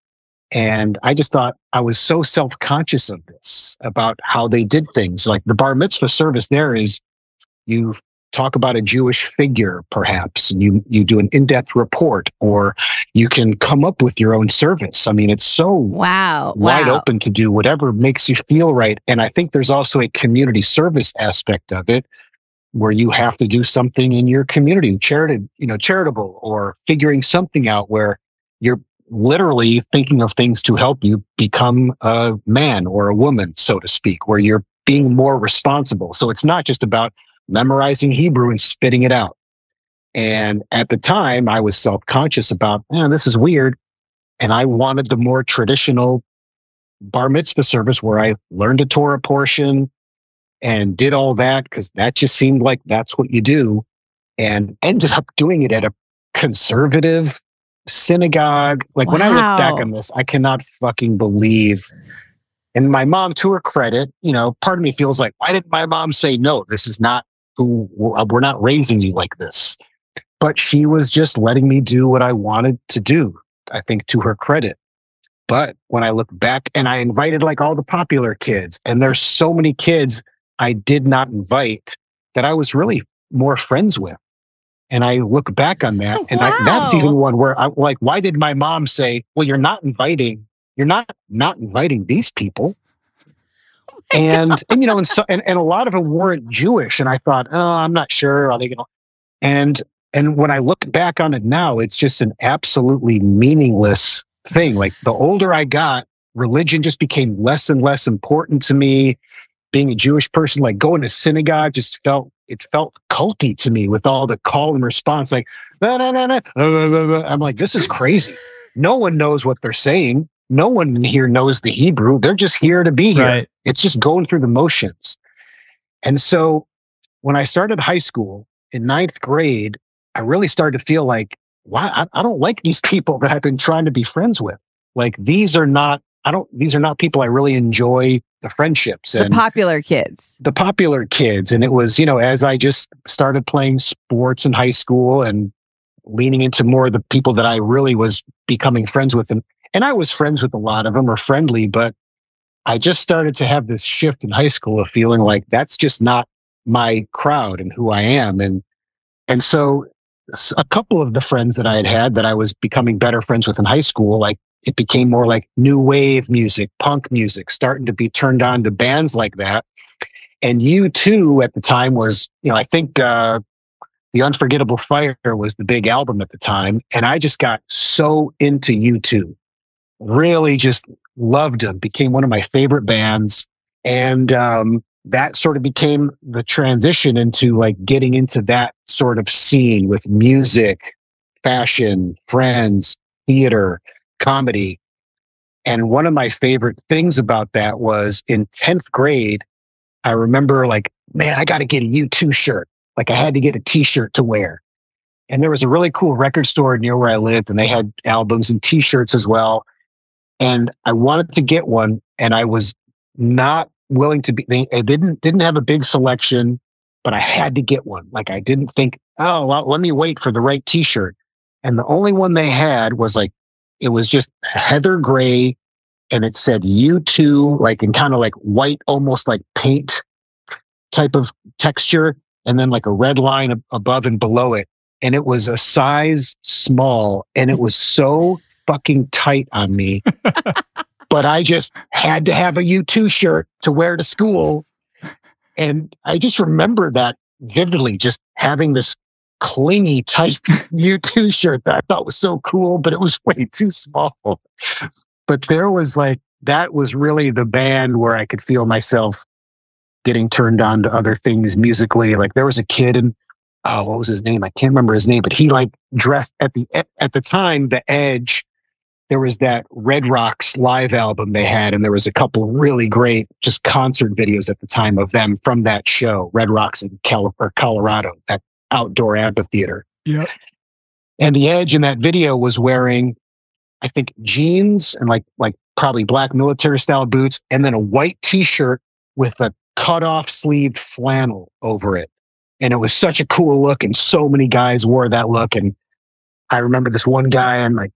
And I just thought I was so self conscious of this about how they did things. Like the bar mitzvah service there is you talk about a Jewish figure, perhaps, and you, you do an in depth report, or you can come up with your own service. I mean, it's so Wow. wide wow. open to do whatever makes you feel right. And I think there's also a community service aspect of it where you have to do something in your community, charitable, you know, charitable or figuring something out where you're literally thinking of things to help you become a man or a woman, so to speak, where you're being more responsible. So it's not just about memorizing Hebrew and spitting it out. And at the time, I was self conscious about, man, this is weird. And I wanted the more traditional bar mitzvah service where I learned a Torah portion and did all that because that just seemed like that's what you do. And ended up doing it at a conservative synagogue. Like when I look back on this, I cannot fucking believe. And my mom, to her credit, you know, part of me feels like, why did my mom say no? This is not who uh, we're not raising you like this. But she was just letting me do what I wanted to do. I think to her credit. But when I look back and I invited like all the popular kids, and there's so many kids I did not invite that I was really more friends with. And I look back on that, oh, and I, that's even one where I'm like, why did my mom say, well, you're not inviting, you're not not inviting these people? And, and you know, and so and, and a lot of them weren't Jewish. And I thought, oh, I'm not sure. Are they gonna and and when I look back on it now, it's just an absolutely meaningless thing. Like the older I got, religion just became less and less important to me. Being a Jewish person, like going to synagogue just felt it felt culty to me with all the call and response, like nah, nah, nah. I'm like, this is crazy. No one knows what they're saying. No one in here knows the Hebrew. They're just here to be here. Right. It's just going through the motions. And so when I started high school in ninth grade, I really started to feel like, wow, I, I don't like these people that I've been trying to be friends with. Like these are not, I don't, these are not people I really enjoy the friendships The popular kids. the popular kids. And it was, you know, as I just started playing sports in high school and leaning into more of the people that I really was becoming friends with. And, and I was friends with a lot of them or friendly, but I just started to have this shift in high school of feeling like that's just not my crowd and who I am. And, and so a couple of the friends that I had had that I was becoming better friends with in high school, like it became more like new wave music, punk music, starting to be turned on to bands like that. And U2 at the time was, you know, I think uh, the Unforgettable Fire was the big album at the time, and I just got so into U2. Really, just loved them. Became one of my favorite bands, and um, that sort of became the transition into like getting into that sort of scene with music, fashion, friends, theater, comedy. And one of my favorite things about that was in 10th grade, I remember like, man, I got to get a U2 shirt. Like I had to get a t-shirt to wear. And there was a really cool record store near where I lived and they had albums and t-shirts as well. And I wanted to get one and I was not willing to be, they, they didn't, didn't have a big selection, but I had to get one. Like I didn't think, oh, well, let me wait for the right t-shirt. And the only one they had was like, it was just heather gray and it said "U2," like in kind of like white, almost like paint type of texture, and then like a red line ab- above and below it. And it was a size small and it was so fucking tight on me. but I just had to have a U2 shirt to wear to school. And I just remember that vividly, just having this clingy, tight U2 shirt that I thought was so cool, but it was way too small. But there was like, that was really the band where I could feel myself getting turned on to other things musically. Like there was a kid and oh, what was his name? I can't remember his name, but he like dressed at the at the time, the Edge. There was that Red Rocks live album they had, and there was a couple really great just concert videos at the time of them from that show, Red Rocks in Cal- or Colorado, that outdoor amphitheater. Yeah. And the Edge in that video was wearing, I think, jeans and like like probably black military style boots, and then a white T-shirt with a cut off sleeved flannel over it. And it was such a cool look, and so many guys wore that look. And I remember this one guy in like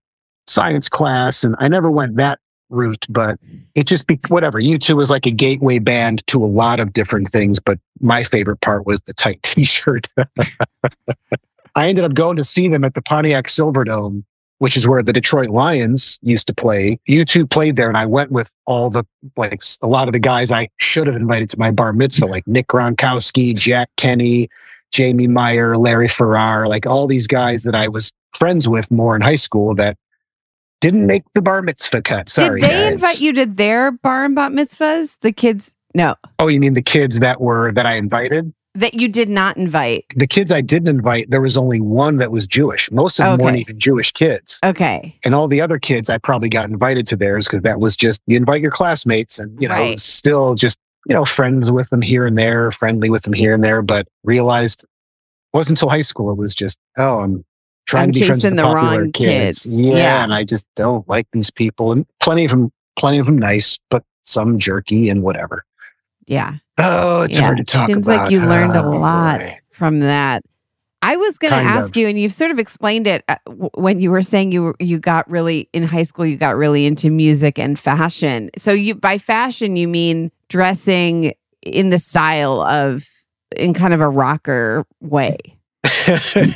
science class, and I never went that route, but it just be whatever. U2 was like a gateway band to a lot of different things, but my favorite part was the tight t-shirt. I ended up going to see them at the Pontiac Silverdome, which is where the Detroit Lions used to play. U2 played there, and I went with all the like a lot of the guys I should have invited to my bar mitzvah, like Nick Gronkowski, Jack Kenny, Jamie Meyer, Larry Farrar, like all these guys that I was friends with more in high school that didn't make the bar mitzvah cut. Sorry, Did they guys. invite you to their bar and bat mitzvahs? The kids, no, Oh, you mean the kids that were that I invited? that you did not invite. The kids I didn't invite, there was only one that was Jewish. Most of them weren't even Jewish kids. Okay. And all the other kids, I probably got invited to theirs because that was just you invite your classmates, and you know, Right. still just you know friends with them here and there, friendly with them here and there. But realized it wasn't until high school. It was just oh, I'm trying I'm to be chasing the popular wrong kids. kids. Yeah, Yeah. and I just don't like these people, and plenty of them, plenty of them nice, but some jerky and whatever. Yeah. Oh, it's Yeah. hard to talk Seems about. like you learned a Oh, lot boy. from that. I was going to ask of. you, and you've sort of explained it uh, when you were saying you you got really in high school. You got really into music and fashion. So you by fashion you mean dressing in the style of in kind of a rocker way.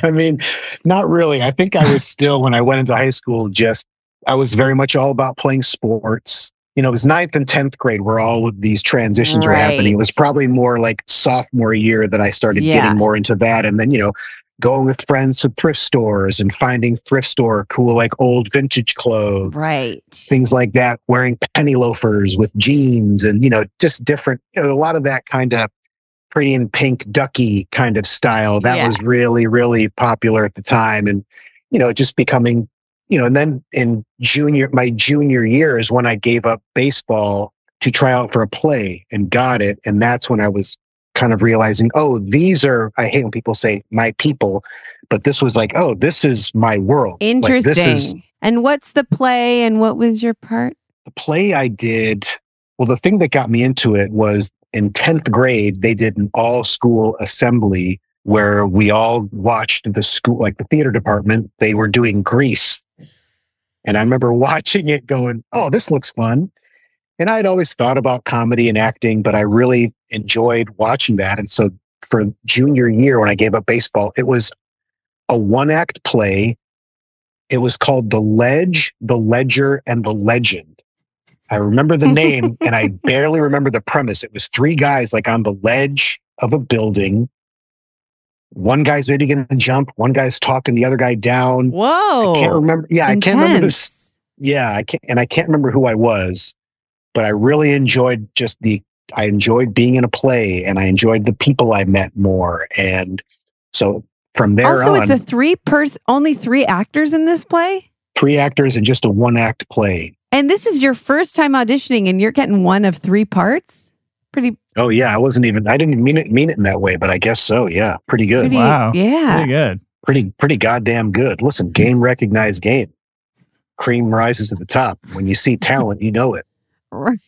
I mean, not really. I think I was still when I went into high school. Just I was very much all about playing sports. You know, it was ninth and tenth grade where all of these transitions were happening. It was probably more like sophomore year that I started Yeah. getting more into that. And then you know, going with friends to thrift stores and finding thrift store cool like old vintage clothes Right. things like that wearing penny loafers with jeans and you know just different you know a lot of that kind of pretty in pink ducky kind of style that Yeah. was really really popular at the time and you know just becoming you know and then in junior my junior year is when i gave up baseball to try out for a play and got it and that's when i was kind of realizing oh these are i hate when people say my people but this was like oh this is my world Like, Interesting. this is and what's the play and what was your part? the play I did, well, the thing that got me into it was in 10th grade, they did an all school assembly where we all watched the school, like the theater department, they were doing Grease. And I remember watching it going, oh, this looks fun. And I'd always thought about comedy and acting, but I really enjoyed watching that. And so for junior year, when I gave up baseball, it was a one act play. It was called The Ledge, The Ledger, and The Legend. I remember the name and I barely remember the premise. It was three guys like on the ledge of a building. One guy's ready to jump, one guy's talking the other guy down. Whoa. I can't remember. Yeah, I can't remember this. Yeah, I can't, and I can't remember who I was, but I really enjoyed just the. I enjoyed being in a play, and I enjoyed the people I met more, and so from there Also, on, it's a three person, only three actors in this play. three actors and just a one act play. And this is your first time auditioning, and you're getting one of three parts. Pretty, Oh yeah, I wasn't even. I didn't mean it mean it in that way, but I guess so. Yeah, pretty good. pretty, Wow. yeah. Pretty good. pretty pretty goddamn good. Listen, game recognized game. Cream rises to the top. When you see talent, you know it. Right.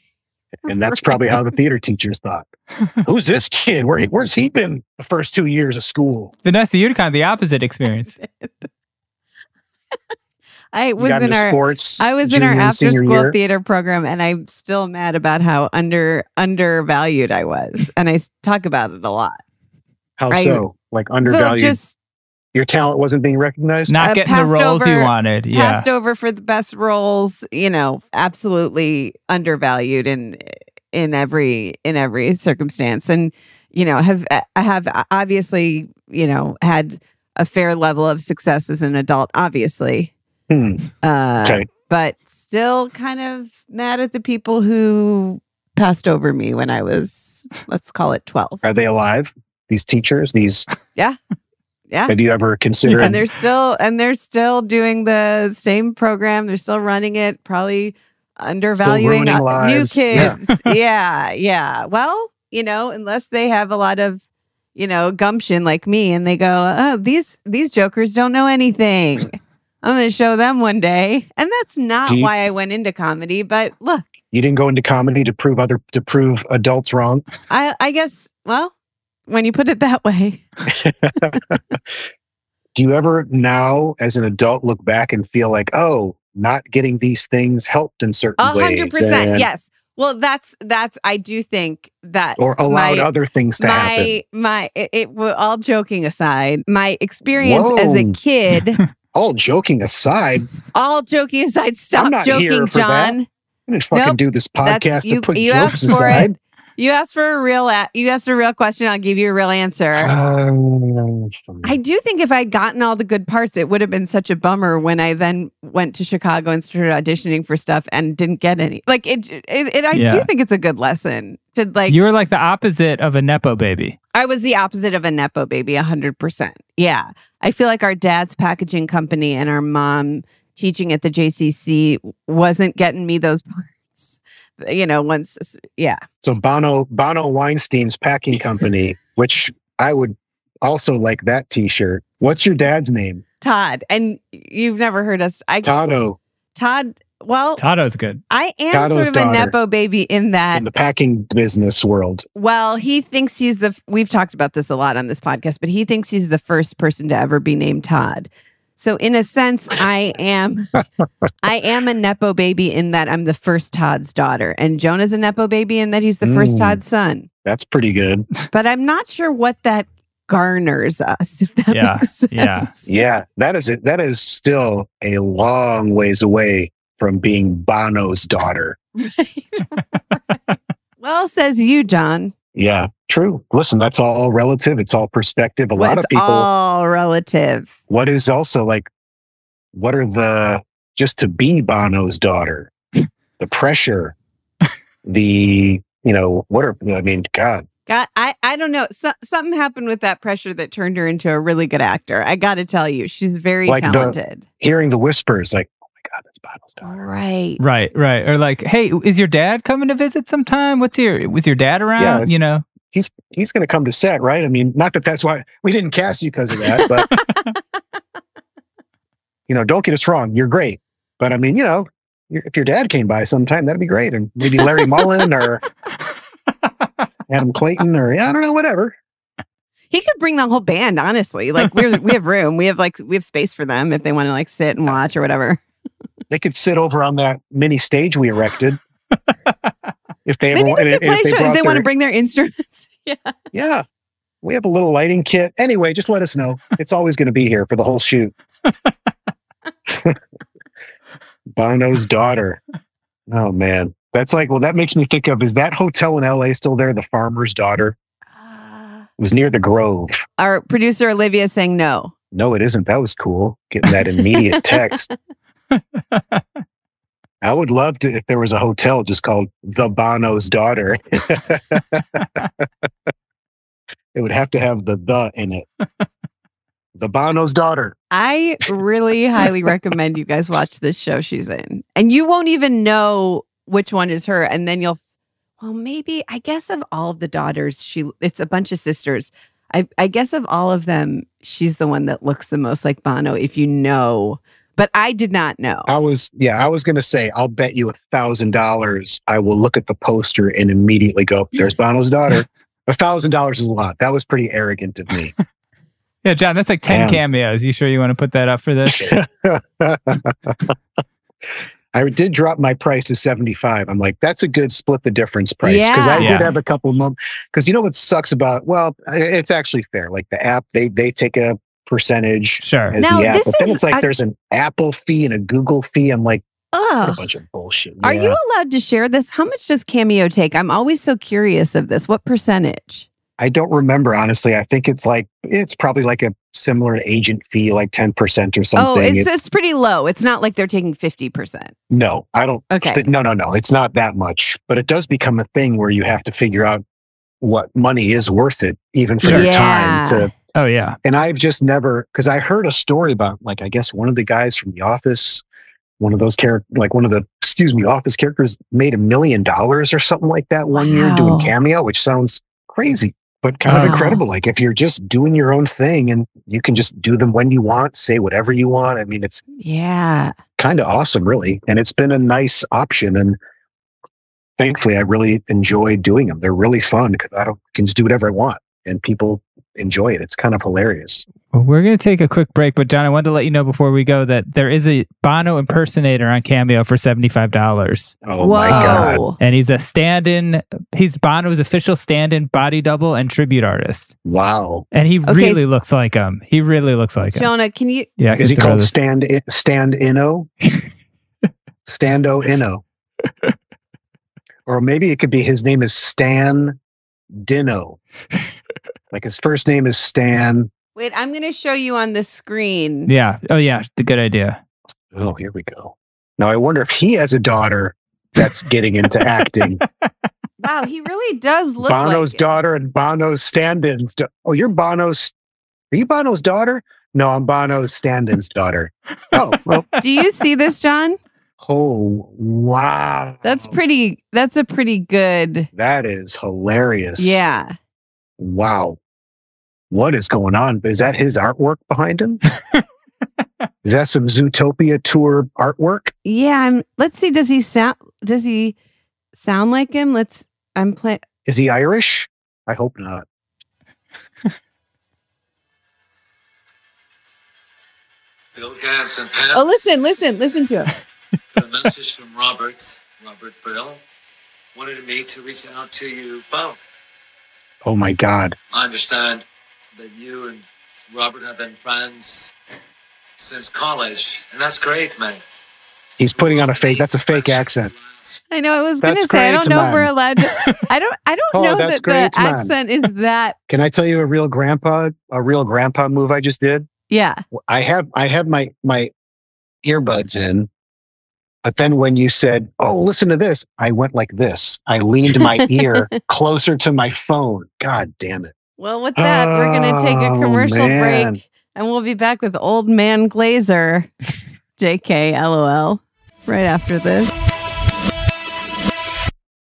And that's probably how the theater teachers thought. Who's this kid? Where, where's he been the first two years of school? Vanessa, you're kind of the opposite experience. I You was got in our sports. I was in our after school year? theater program and I'm still mad about how under undervalued I was. And I talk about it a lot. How I- so? Like undervalued. just Your talent wasn't being recognized. Not Uh, getting the passed roles you wanted. Yeah. passed over for the best roles, you know, absolutely undervalued in in every in every circumstance. And, you know, have I have obviously, you know, had a fair level of success as an adult, obviously. Hmm. Uh Okay. but still kind of mad at the people who passed over me when I was, let's call it 12. Are they alive? These teachers? These? Yeah. Yeah. Have you ever considered? And they're still and they're still doing the same program. They're still running it, probably undervaluing uh, new lives. Yeah. kids. yeah, yeah. Well, you know, unless they have a lot of, you know, gumption like me and they go, "Oh, these these jokers don't know anything." I'm going to show them one day. And that's not you- why I went into comedy, but look, you didn't go into comedy to prove other to prove adults wrong. I I guess well, when you put it that way. Do you ever now, as an adult, look back and feel like, oh, not getting these things helped in certain A ways? hundred percent. and- Yes. Well, that's that's. I do think that Or allowed my- other things to happen. my my it, it all joking aside, my experience as a kid. All joking aside, all joking aside, stop not here joking, for that. Jon. I didn't fucking Nope. do this podcast you- to put you jokes asked for it. aside. You asked for a real a- you asked a real question. I'll give you a real answer. Um, I do think if I'd gotten all the good parts, it would have been such a bummer when I then went to Chicago and started auditioning for stuff and didn't get any. Like it, it, it I do think it's a good lesson to like. you were like the opposite of a Nepo baby. I was the opposite of a Nepo baby, 100%. Yeah. I feel like our dad's packaging company and our mom teaching at the JCC wasn't getting me those parts. You know, once, yeah. so Bono Bono Weinstein's packing company, which I would also like that T-shirt. What's your dad's name? Todd. And you've never heard us. I, Tado Todd, well, Tado's good. I am Tato's sort of daughter. a Nepo baby in that, in the packing business world. well, he thinks he's the, we've talked about this a lot on this podcast, but he thinks he's the first person to ever be named Todd. So in a sense, I am I am a Nepo baby in that I'm the first Todd's daughter. And Jonah's a Nepo baby in that he's the first Mm. Todd's son. That's pretty good. But I'm not sure what that garners us, if that Yeah, makes sense. yeah. Yeah, that is it. That is still a long ways away from being Bono's daughter. Well, says you, Jon. Yeah, true. Listen, that's all relative. It's all perspective. A Well, lot of it's people. all relative. what is also like? What are the just to be Bono's daughter? the pressure, the you know what are I mean? God, God, I, I don't know. So, something happened with that pressure that turned her into a really good actor. I got to tell you, she's very Like the- talented. hearing the whispers, like, God, that's Bono's daughter. Right. Right, right. Or like, hey, is your dad coming to visit sometime? What's your was your dad around? it's- you know. He's he's going to come to set, right? I mean, not that that's why we didn't cast you because of that, but you know, don't get us wrong, you're great. But I mean, you know, if your dad came by sometime, that'd be great, and maybe Larry Mullen or Adam Clayton or yeah, I don't know, whatever. He could bring the whole band, honestly. Like we're we have room. We have like we have space for them if they want to like sit and watch or whatever. They could sit over on that mini stage we erected. if they ever Maybe want, they and could play if a show if brought they want to bring their instruments. yeah. Yeah. We have a little lighting kit. Anyway, just let us know. It's always going to be here for the whole shoot. Bono's daughter. Oh man. That's like, well, that makes me think of is that hotel in LA still there? The farmer's daughter? Uh. It was near the Grove. Our producer Olivia saying no. No, it isn't. That was cool. Getting that immediate text. I would love to if there was a hotel just called the Bono's daughter. it would have to have the the in it. The Bono's daughter. I really highly recommend you guys watch this show she's in. And you won't even know which one is her. And then you'll, well, maybe, I guess of all of the daughters, she, it's a bunch of sisters. I, I guess of all of them, she's the one that looks the most like Bono, if you know. But I did not know. I was yeah, I was gonna say I'll bet you a thousand dollars I will look at the poster and immediately go, There's Bono's daughter. A thousand dollars is a lot. That was pretty arrogant of me. Yeah, Jon, that's like 10 Damn. cameos. You sure you want to put that up for this? I did drop my price to 75. I'm like, that's a good split the difference price. Because I Yeah. did have a couple of moments. Because you know what sucks about, well, it's actually fair. Like the app, they they take a percentage Sure. as Now, the app. this But then is- it's like I- there's an Apple fee and a Google fee. I'm like, what a bunch of bullshit. Are Yeah. you allowed to share this? How much does Cameo take? I'm always so curious of this. What percentage? I don't remember honestly. I think it's like it's probably like a similar agent fee, like 10% or oh, something. Oh, it's, it's pretty low. It's not like they're taking 50%. no, I don't Okay. Th- No, no, no. It's not that much, but it does become a thing where you have to figure out what money is worth it, even for Sure. your Yeah. time. To Oh, yeah. and I've just never because I heard a story about like I guess one of the guys from The Office, one of those characters, like one of the excuse me, Office characters made a million dollars or something like that one year doing cameo, which sounds crazy. But kind of Wow. incredible. Like if you're just doing your own thing and you can just do them when you want, say whatever you want. I mean, it's Yeah. kind of awesome, really. And it's been a nice option. And thankfully, I really enjoy doing them. They're really fun because I don't can just do whatever I want, and people enjoy it. It's kind of hilarious. Well, we're going to take a quick break, but Jon, I wanted to let you know before we go that there is a Bono impersonator on Cameo for $75. Oh my god! And he's a stand in, he's Bono's official stand in body double and tribute artist. Wow! And he Okay, really so- looks like him. He really looks like him. Jonah, can you? Yeah. I Is he called this- Stand I- Stand Inno? Stando Inno, or maybe it could be his name is Stan Dino. Like his first name is Stan. Wait, I'm going to show you on the screen. Yeah. Oh, yeah. The good idea. Oh, here we go. Now I wonder if he has a daughter that's getting into acting. Wow, he really does look Bono's like it. daughter and Bono's stand-ins. da- Oh, you're Bono's. Are you Bono's daughter? No, I'm Bono's stand-in's daughter. Oh, well. Do you see this, Jon? Oh, wow. That's pretty. That's a pretty good. That is hilarious. Yeah. Wow. What is going on? Is that his artwork behind him? is that some Zoo TV tour artwork? Yeah. I'm. Let's see. Does he sound? Does he sound like him? Let's. I'm playing. Is he Irish? I hope not. Bill Gantz and Pat. Oh, listen, listen, listen to him. Got a message from Robert, Robert Brill. Wanted me to reach out to you both. Oh my God. I understand that you and Robert have been friends since college, and that's great, man. He's putting on a fake, that's a fake accent. I know. I was going to say I don't great, know if we're allowed. To, I don't. I don't Oh, know that's that the man. accent is that. Can I tell you a real grandpa, a real grandpa move I just did? Yeah. I have I have my my earbuds in, but then when you said, "Oh, listen to this," I went like this. I leaned my ear closer to my phone. God damn it! Well, with that, we're going to take a Oh, commercial man. break, and we'll be back with Old Man Glaser, J.K. LOL, right after this.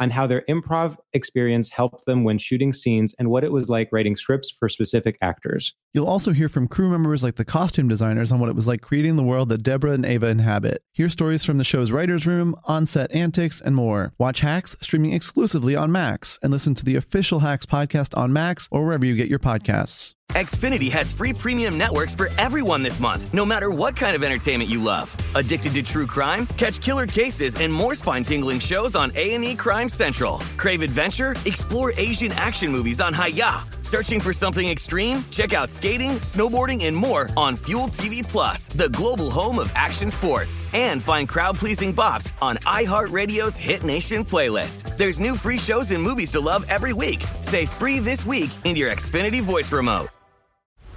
on how their improv experience helped them when shooting scenes and what it was like writing scripts for specific actors. You'll also hear from crew members like the costume designers on what it was like creating the world that Deborah and Ava inhabit. Hear stories from the show's writer's room, on set antics, and more. Watch Hacks streaming exclusively on Max and listen to the official Hacks podcast on Max or wherever you get your podcasts. Xfinity has free premium networks for everyone this month, no matter what kind of entertainment you love. Addicted to true crime? Catch killer cases and more spine-tingling shows on A&E Crime Central. Crave adventure? Explore Asian action movies on Hi-YAH. Searching for something extreme? Check out skating, snowboarding, and more on Fuel TV Plus, the global home of action sports. And find crowd-pleasing bops on iHeartRadio's Hit Nation playlist. There's new free shows and movies to love every week. Say free this week in your Xfinity voice remote.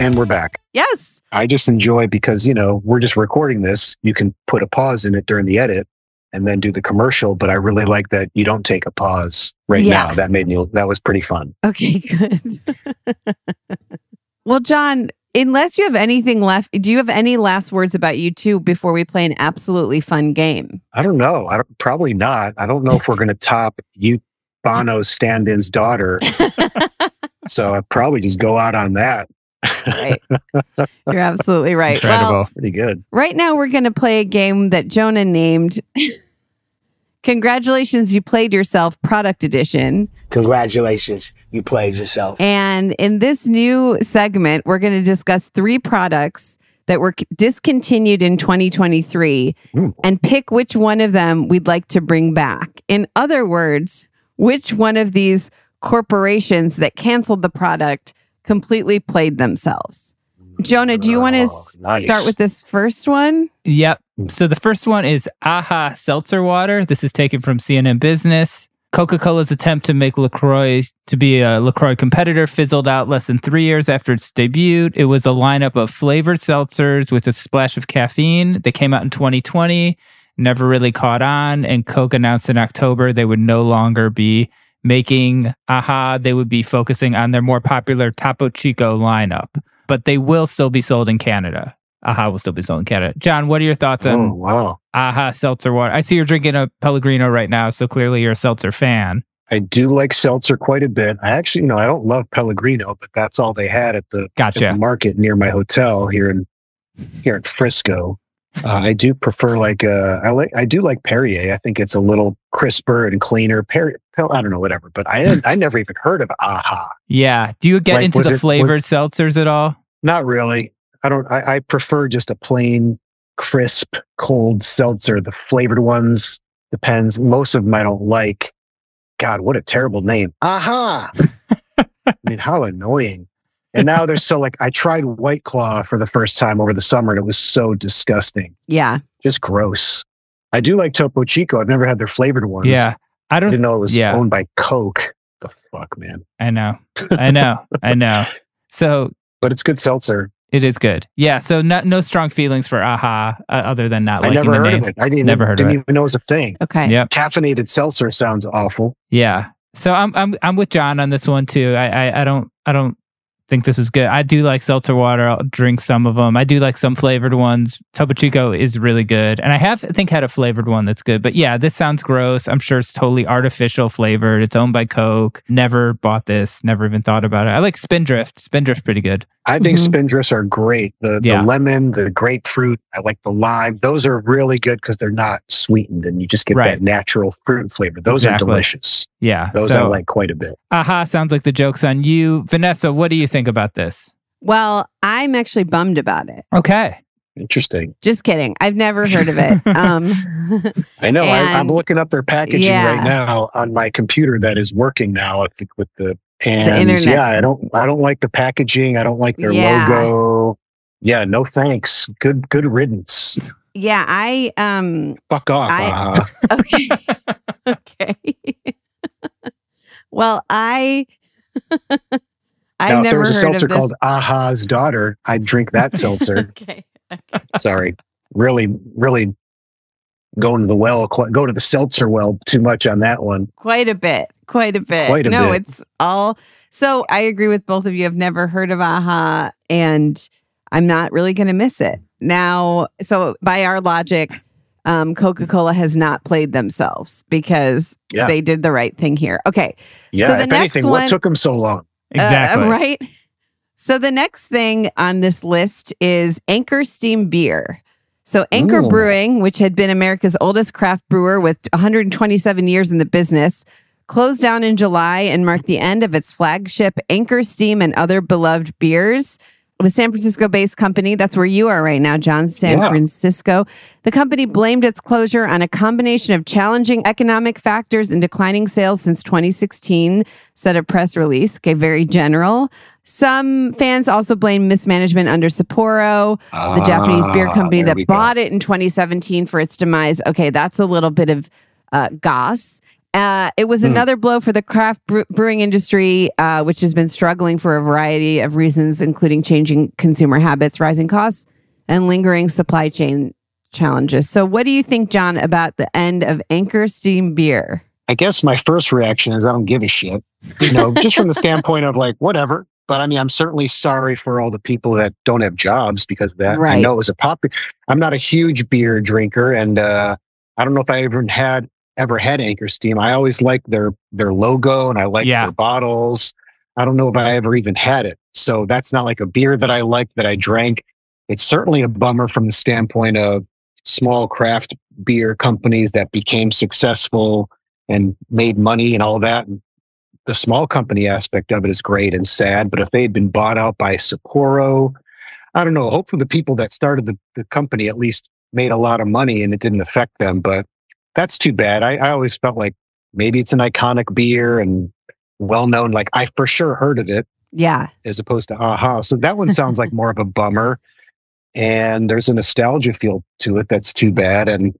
And we're back. Yes. I just enjoy because, you know, we're just recording this. You can put a pause in it during the edit and then do the commercial. But I really like that you don't take a pause right Yeah. now. That made me, that was pretty fun. Okay, good. well, Jon, unless you have anything left, do you have any last words about U2 before we play an absolutely fun game? I don't know. I don't, probably not. I don't know if we're going to top you, Bono's stand in's daughter. so I'd probably just go out on that. Right. You're absolutely right. Incredible. Well, Pretty good. right now we're going to play a game that Jonah named. Congratulations, you played yourself, product edition. Congratulations, you played yourself. And in this new segment, we're going to discuss three products that were discontinued in 2023 Ooh. Hmm. and pick which one of them we'd like to bring back. In other words, which one of these corporations that canceled the product completely played themselves? Jonah, do you want to Oh, nice. start with this first one? Yep. So the first one is Aha Seltzer Water. This is taken from CNN Business. Coca Cola's attempt to make LaCroix to be a LaCroix competitor fizzled out less than three years after its debut. It was a lineup of flavored seltzers with a splash of caffeine. They came out in 2020, never really caught on. And Coke announced in October they would no longer be making Aha. They would be focusing on their more popular Topo Chico lineup, but they will still be sold in Canada. Aha will still be sold in Canada. Jon, what are your thoughts Oh, on wow. Aha seltzer water? I see you're drinking a Pellegrino right now, so clearly you're a seltzer fan. I do like seltzer quite a bit. I actually, you know, I don't love Pellegrino, but that's all they had at the, at the market near my hotel here in here in Frisco. Uh, I do prefer like uh, I like I do like Perrier. I think it's a little crisper and cleaner. Perrier, Pel- I don't know, whatever. But I I never even heard of Aha. Yeah. Do you get Like, into the it- was- flavored seltzers at all? Not really. I don't. I, I prefer just a plain, crisp, cold seltzer. The flavored ones depends. Most of them I don't like. God, what a terrible name. Aha. I mean, how annoying. and now they're so like I tried White Claw for the first time over the summer, and it was so disgusting, Yeah. just gross. I do like Topo Chico. I've never had their flavored ones. Yeah. I I don't didn't know it was yeah. owned by Coke. The fuck, man. I know. I know. I know. So But it's good seltzer. it is good. Yeah. So no, no strong feelings for aha uh, other than not I liking never the heard name. of it. I didn't, Never heard didn't it. even know it was a thing. Okay. Yep. Caffeinated seltzer sounds awful. Yeah. So I'm I'm I'm with Jon on this one too. I I, I don't I don't think this is good. I do like seltzer water. I'll drink some of them. I do like some flavored ones. Topo Chico is really good, and I have I think had a flavored one that's good. But yeah, this sounds gross. I'm sure it's totally artificial flavored. It's owned by Coke. Never bought this. Never even thought about it. I like Spindrift. Spindrift's pretty good. I think Mhm. Spindrifts are great. The, Mm-hmm. Yeah. the lemon, the grapefruit, I like the lime. Those are really good because they're not sweetened and you just get Right. that natural fruit flavor. Those Exactly. are delicious. Yeah. Those so, I like quite a bit. Aha sounds like the joke's on you, Vanessa. What do you think about this? Well, I'm actually bummed about it. Okay. Interesting. Just kidding. I've never heard of it. Um, I know. I, I'm looking up their packaging Yeah. right now on my computer that is working now. I think with the and internet's- yeah, I don't I don't like the packaging. I don't like their Yeah. logo. Yeah, no thanks. Good good riddance. yeah, I um Fuck off. I- uh-huh. okay. okay. well, I I've now, if there was a heard seltzer of this. called Aha's Daughter, I'd drink that seltzer. okay. Sorry, really, really going to the well, go to the seltzer well too much on that one. Quite a bit. Quite a bit. Quite a no, bit. it's all so I agree with both of you. I've never heard of AHA and I'm not really gonna miss it. Now, so by our logic, um, Coca-Cola has not played themselves because Yeah, they did the right thing here. Okay. yeah. so the if next anything, one- what took them so long? Exactly. Uh, right. So the next thing on this list is Anchor Steam Beer. So Anchor Ooh. Brewing, which had been America's oldest craft brewer with 127 years in the business, closed down in July and marked the end of its flagship Anchor Steam and other beloved beers. The San Francisco based company, that's where you are right now, Jon, San Yeah. Francisco. The company blamed its closure on a combination of challenging economic factors and declining sales since 2016, said a press release. Okay, very general. Some fans also blame mismanagement under Sapporo, the Japanese beer Ah, company that we go. bought it in 2017 for its demise. Okay, that's a little bit of uh, goss. Uh, it was Hmm. another blow for the craft brewing industry, uh, which has been struggling for a variety of reasons, including changing consumer habits, rising costs, and lingering supply chain challenges. So, what do you think, Jon, about the end of Anchor Steam Beer? I guess my first reaction is I don't give a shit. You know, just from the standpoint of like, whatever. But I mean, I'm certainly sorry for all the people that don't have jobs because of that. I know it was a pop. I'm not a huge beer drinker, and uh, I don't know if I even had ever had Anchor Steam. I always liked their their logo and I like Yeah. their bottles. I don't know if I ever even had it. So that's not like a beer that I like that I drank. It's certainly a bummer from the standpoint of small craft beer companies that became successful and made money and all that. The small company aspect of it is great and sad. But if they had been bought out by Sapporo, I don't know. Hopefully, the people that started the, the company at least made a lot of money and it didn't affect them. But that's too bad. I, I always felt like maybe it's an iconic beer and well known. Like I for sure heard of it Yeah. as opposed to aha. So that one sounds like more of a bummer. And there's a nostalgia feel to it that's too bad. And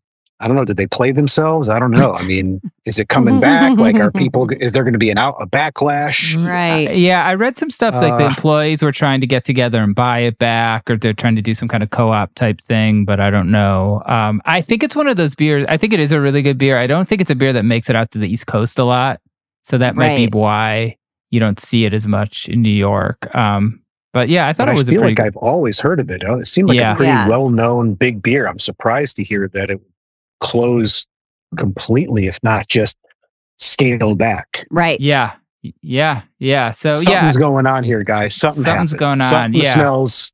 I don't know, did they play themselves? I don't know. I mean, is it coming back? Like, are people, is there going to be an out, a backlash? Right. Uh, Yeah, I read some stuff like the Uh, employees were trying to get together and buy it back, or they're trying to do some kind of co-op type thing, but I don't know. Um, I think it's one of those beers. I think it is a really good beer. I don't think it's a beer that makes it out to the East Coast a lot, so that might Right. be why you don't see it as much in New York. Um, but yeah, I thought But it was I a feel pretty. like I've always heard of it. Uh, It seemed like Yeah. a pretty Yeah. well known big beer. I'm surprised to hear that it closed completely, if not just scaled back. Right. yeah, yeah, yeah. So yeah, Something's going on here, guys. Something Something's happened. going on, Something yeah. smells.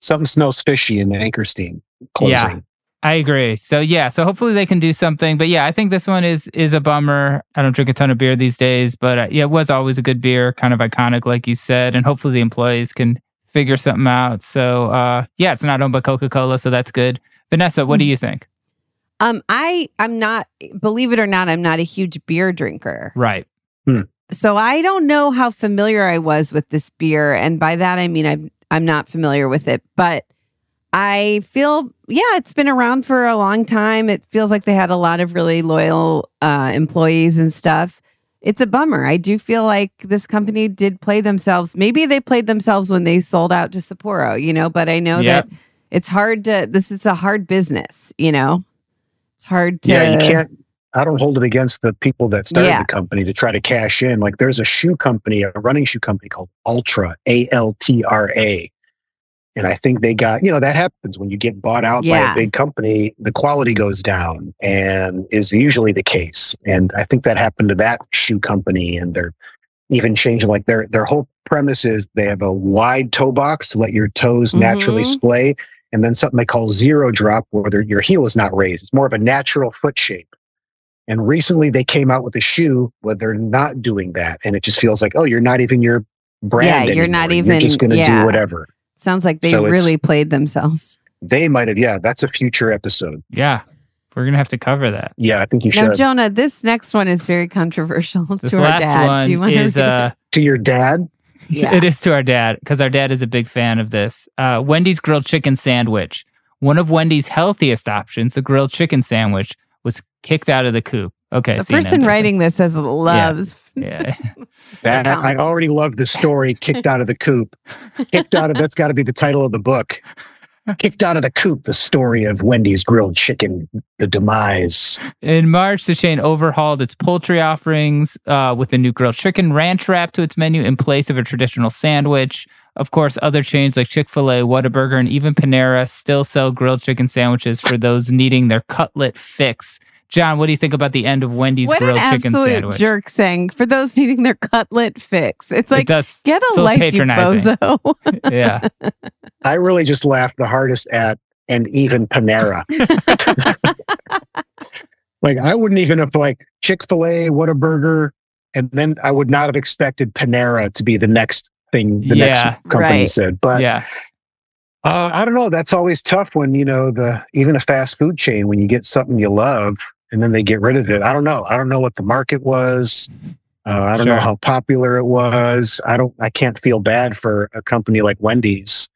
Something smells fishy in the anchor steam closing. Yeah. I agree. So yeah, so hopefully they can do something. But yeah, I think this one is is a bummer. I don't drink a ton of beer these days, but uh, yeah, it was always a good beer, kind of iconic, like you said. And hopefully the employees can figure something out. So uh, yeah, it's not owned by Coca Cola, so that's good. Vanessa, what do Mm. you think? Um, I I'm not believe it or not, I'm not a huge beer drinker. Right. so I don't know how familiar I was with this beer, and by that I mean I'm I'm not familiar with it, but I feel yeah, it's been around for a long time. It feels like they had a lot of really loyal uh, employees and stuff. It's a bummer. I do feel like this company did play themselves. Maybe they played themselves when they sold out to Sapporo, you know. But I know Yep. that it's hard to. This is a hard business, you know. It's hard to. Yeah, you can't. I don't hold it against the people that started Yeah. the company to try to cash in. Like there's a shoe company, a running shoe company called Altra, A L T R A. And I think they got, you know, that happens when you get bought out by a big company, the quality goes down and is usually the case. And I think that happened to that shoe company and they're even changing like their their whole premise is they have a wide toe box to let your toes naturally Mhm. splay and then something they call zero drop where their- your heel is not raised. It's more of a natural foot shape. And recently they came out with a shoe where they're not doing that. And it just feels like, oh, you're not even your brand. Yeah, you're anymore. not You're even- just going to yeah. do whatever. Sounds like they So really played themselves. They might have, yeah, that's a future episode. Yeah. We're going to have to cover that. Yeah, I think you should. Now. Jonah, this next one is very controversial This to our last dad. one Do you want is to read uh, to your dad? Yeah. it is to our dad because our dad is a big fan of this. Uh, Wendy's grilled chicken sandwich. One of Wendy's healthiest options, a grilled chicken sandwich, was kicked out of the coop. Okay, the CNN person writing this says loves. Yeah. That, Yeah. I already love the story, Kicked Out of the Coop. Kicked Out of, that's got to be the title of the book. Kicked Out of the Coop, the story of Wendy's grilled chicken, the demise. In March, the chain overhauled its poultry offerings uh, with a new grilled chicken ranch wrap to its menu in place of a traditional sandwich. Of course, other chains like Chick fil A, Whataburger, and even Panera still sell grilled chicken sandwiches for those needing their cutlet fix. Jon, what do you think about the end of Wendy's What an grilled chicken sandwich? jerk saying for those needing their cutlet fix. It's like it does. get a a little life, you patronizing. bozo. Yeah. I really just laughed the hardest at and even Panera. like I wouldn't even have like Chick-fil-A, Whataburger, and then I would not have expected Panera to be the next thing the Yeah, next company right. said. But yeah. uh, I don't know. That's always tough when you know the even a fast food chain when you get something you love and then they get rid of it. I don't know. I don't know what the market was. Uh, I don't know how popular it was. I don't. I can't feel bad for a company like Wendy's.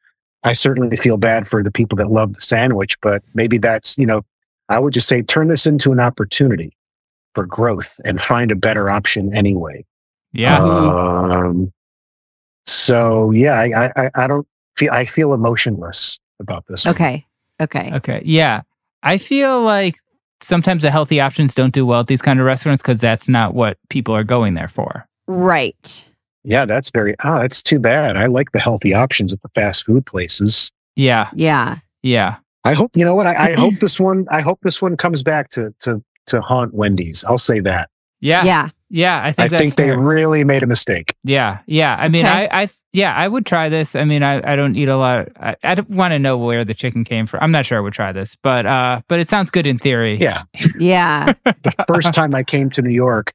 I certainly feel bad for the people that love the sandwich, but maybe that's you know. I would just say turn this into an opportunity for growth and find a better option anyway. Yeah. Um, so yeah, I, I I don't feel I feel emotionless about this. one. okay. Okay. Okay. Yeah. I feel like sometimes the healthy options don't do well at these kind of restaurants because that's not what people are going there for. Right. Yeah, that's very. Ah, that's too bad. I like the healthy options at the fast food places. Yeah. Yeah. Yeah. I hope you know what. I, I hope this one. I hope this one comes back to to to haunt Wendy's. I'll say that. Yeah. Yeah. Yeah. I I think that's think they fair. really made a mistake. Yeah, yeah. I mean, Okay. I, I, yeah, I would try this. I mean, I, I don't eat a lot. I, I want to know where the chicken came from. I'm not sure I would try this, but, uh, but it sounds good in theory. Yeah. Yeah. the First time I came to New York,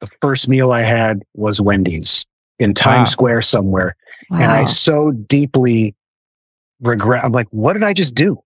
the first meal I had was Wendy's in Times Wow. Square somewhere. and I so deeply regret. I'm like, what did I just do?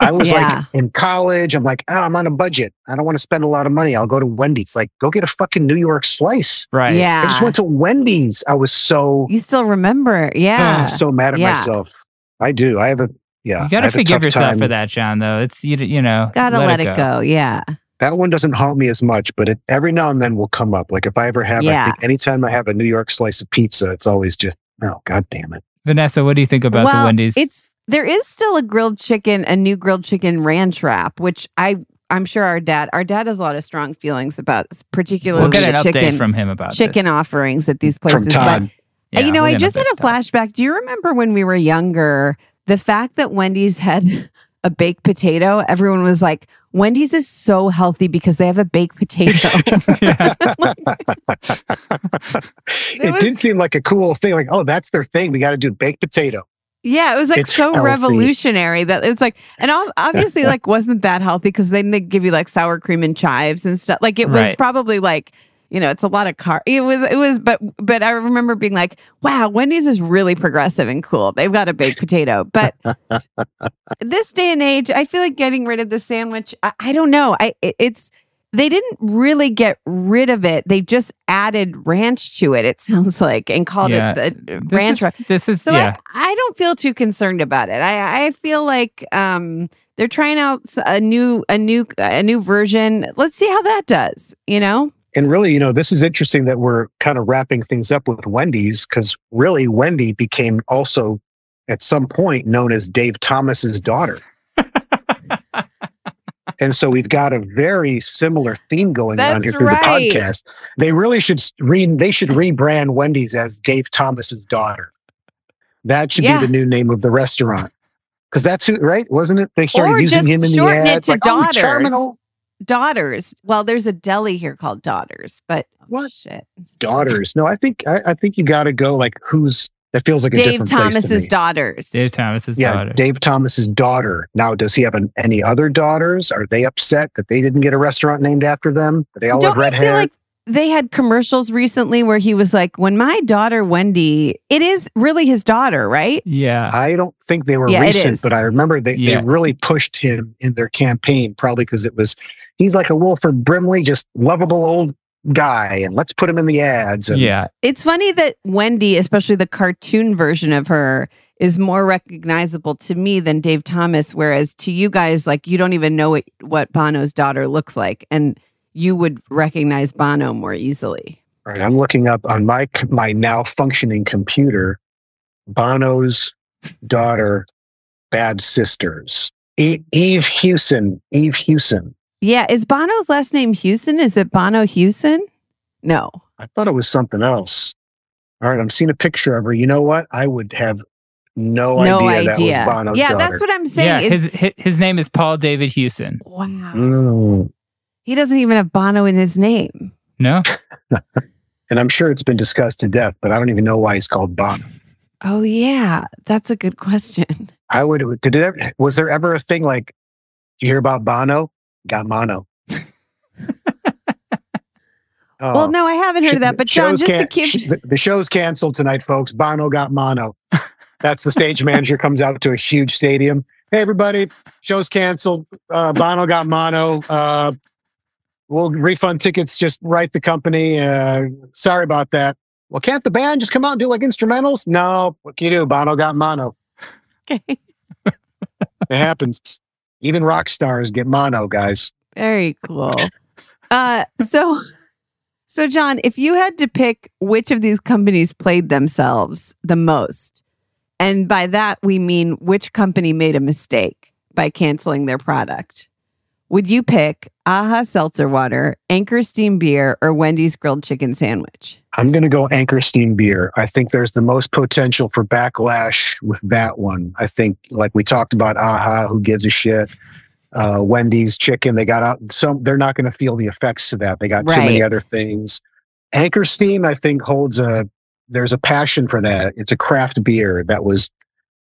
I was Yeah. like in college. I'm like, oh, I'm on a budget. I don't want to spend a lot of money. I'll go to Wendy's. Like, go get a fucking New York slice. Right. Yeah. I just went to Wendy's. I was so you still remember. Yeah. I'm so mad at Yeah. myself. I do. I have a yeah. You got to forgive yourself time. for that, Jon, though. It's, you, you know, Gotta let, it go. Yeah. That one doesn't haunt me as much, but it every now and then will come up. Like if I ever have, Yeah. I think anytime I have a New York slice of pizza, it's always just oh god damn it. Vanessa, what do you think about well, the Wendy's? It's there is still a grilled chicken, a new grilled chicken ranch wrap, which I I'm sure our dad our dad has a lot of strong feelings about, particularly we'll get an the update chicken from him about chicken offerings. offerings at these From places. But Todd. Uh, you know, I just had a flashback. Do you remember when we were younger? The fact that Wendy's had a baked potato, everyone was like, Wendy's is so healthy because they have a baked potato. it did was- seem like a cool thing. Like, oh, that's their thing. We got to do baked potato. Yeah, it was like It's so healthy. revolutionary that it's like, and obviously, like, wasn't that healthy because then they give you like sour cream and chives and stuff. Like, it was Right. probably like, you know, it's a lot of car. It was, it was, but, but I remember being like, wow, Wendy's is really progressive and cool. They've got a baked potato. But this day and age, I feel like getting rid of the sandwich. I, I don't know. I it- it's they didn't really get rid of it. They just added ranch to it. It sounds like and called Yeah. it the This ranch. is, this is so yeah. I, I don't feel too concerned about it. I I feel like um they're trying out s- a new a new a new version. Let's see how that does. You know. And really, you know, this is interesting that we're kind of wrapping things up with Wendy's because really Wendy became also at some point known as Dave Thomas's daughter. and so we've got a very similar theme going on here through right. the podcast. They really should re they should rebrand Wendy's as Dave Thomas's daughter. That should Yeah. be the new name of the restaurant. Because that's who, right? Wasn't it? They started Or using him in the shorten it ads. to like, oh, daughters. Terminal Daughters. Well, there's a deli here called Daughters, but oh, What? shit. daughters. No, I think I, I think you got to go like who's that feels like a Dave different place to Thomas's me. daughters. Dave Thomas's yeah, daughter. Dave Thomas's daughter. Now, does he have an, any other daughters? Are they upset that they didn't get a restaurant named after them? They all Don't have red you feel hair. like they had commercials recently where he was like, "When my daughter Wendy, it is really his daughter, right?" yeah. I don't think they were Yeah, recent, but I remember they, Yeah. they really pushed him in their campaign, probably because it was he's like a Wilford Brimley, just lovable old guy, and let's put him in the ads. And yeah. It's funny that Wendy, especially the cartoon version of her, is more recognizable to me than Dave Thomas. Whereas to you guys, like you don't even know what, what Bono's daughter looks like, and you would recognize Bono more easily. All right, I'm looking up on my my now functioning computer, Bono's daughter, Bad Sisters. E- Eve Hewson. Eve Hewson. Yeah, is Bono's last name Houston? Is it Bono Houston? No. I thought it was something else. All right, I'm seeing a picture of her. You know what? I would have no, no idea, idea. that was Bono's yeah, daughter. that's what I'm saying. Yeah. is, His, his his name is Paul David Hewson. wow. Mm. He doesn't even have Bono in his name. No. And I'm sure it's been discussed to death, but I don't even know why he's called Bono. Oh yeah, that's a good question. I would. Did it? Ever, was there ever a thing like? Did you hear about Bono? Got mono. Oh. Well, no, I haven't heard of that. But Jon, just to keep the, the show's canceled tonight, folks. Bono got mono. That's the stage manager comes out to a huge stadium. Hey, everybody, show's canceled. Uh, Bono got mono. Uh, we'll refund tickets. Just write the company. Uh, sorry about that. Well, can't the band just come out and do like instrumentals? No. What can you do? Bono got mono. okay. It happens. Even rock stars get mono, guys. Very cool. Uh, so, so Jon, if you had to pick which of these companies played themselves the most, and by that we mean which company made a mistake by canceling their product, would you pick Aha Seltzer Water, Anchor Steam Beer, or Wendy's Grilled Chicken Sandwich? I'm going to go Anchor Steam Beer. I think there's the most potential for backlash with that one. I think, like we talked about, AHA, who gives a shit? Uh, Wendy's chicken, they got out. Some they're not going to feel the effects of that. They got too many other things. Anchor Steam, I think, holds a. There's a passion for that. It's a craft beer that was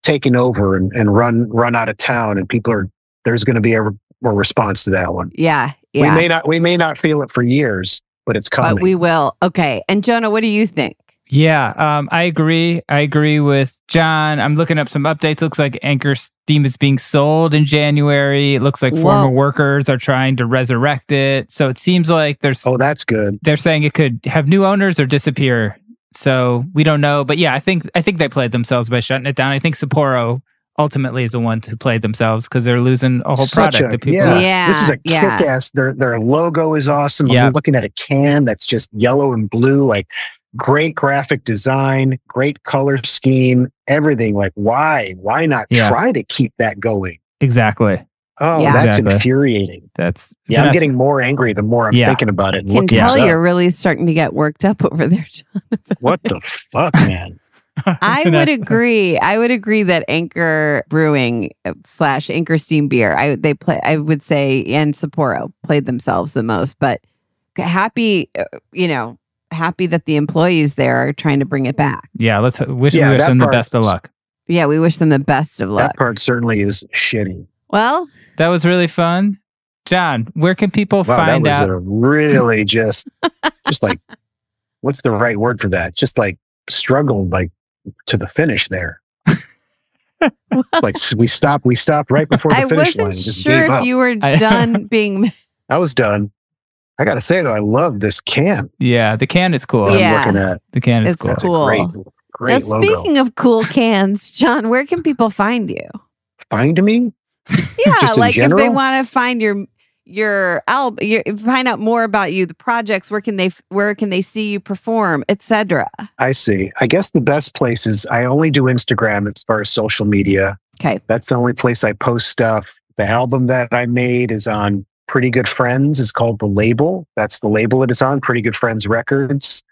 taken over and, and run run out of town, and people are. There's going to be a, re- a response to that one. Yeah, yeah. We may not. We may not feel it for years, but it's coming. but we will. Okay, and Jonah, what do you think? Yeah, um, I agree. I agree with Jon. I'm looking up some updates. Looks like Anchor Steam is being sold in January. It looks like Whoa. former workers are trying to resurrect it. So it seems like there's oh, that's good. they're saying it could have new owners or disappear. So we don't know. But yeah, I think I think they played themselves by shutting it down. I think Sapporo ultimately is the one to play themselves because they're losing a whole Such product a- that people yeah. Yeah, This is a yeah. kick-ass. Their their logo is awesome. Yeah. I'm looking at a can that's just yellow and blue, like great graphic design, great color scheme, everything. Like, why? Why not Yeah. try to keep that going? Exactly. Oh, Yeah. that's Exactly. infuriating. That's Yeah, I'm getting more angry the more I'm Yeah. thinking about it. And Can tell you're really starting to get worked up over there. Jon. What the fuck, man? I would agree. I would agree that Anchor Brewing uh, slash Anchor Steam Beer, I they play. I would say and Sapporo played themselves the most, but happy, uh, you know, happy that the employees there are trying to bring it back. Yeah, let's wish, Yeah, we wish that them the best of luck. Yeah, we wish them the best of luck. That part certainly is shitty. Well, That was really fun. Jon, where can people Wow, find that was out? a really just, just like, what's the right word for that? Just like struggled like to the finish there. like we stopped, we stopped right before the I finish line. wasn't and Just sure if up. you were done being. I was done. I got to say though, I love this can. Yeah, the can is cool. I'm Yeah. looking at. The can is It's cool. That's a Cool. great, great now, logo. speaking of cool cans, Jon, where can people find you? Find me. Yeah, Just in like if they want to find your your album, your, find out more about you, the projects, where can they where can they see you perform, etc. I see. I guess the best place is I only do Instagram as far as social media. Okay. That's the only place I post stuff. The album that I made is on Pretty Good Friends. It's called The Label. That's the label it is on, Pretty Good Friends Records.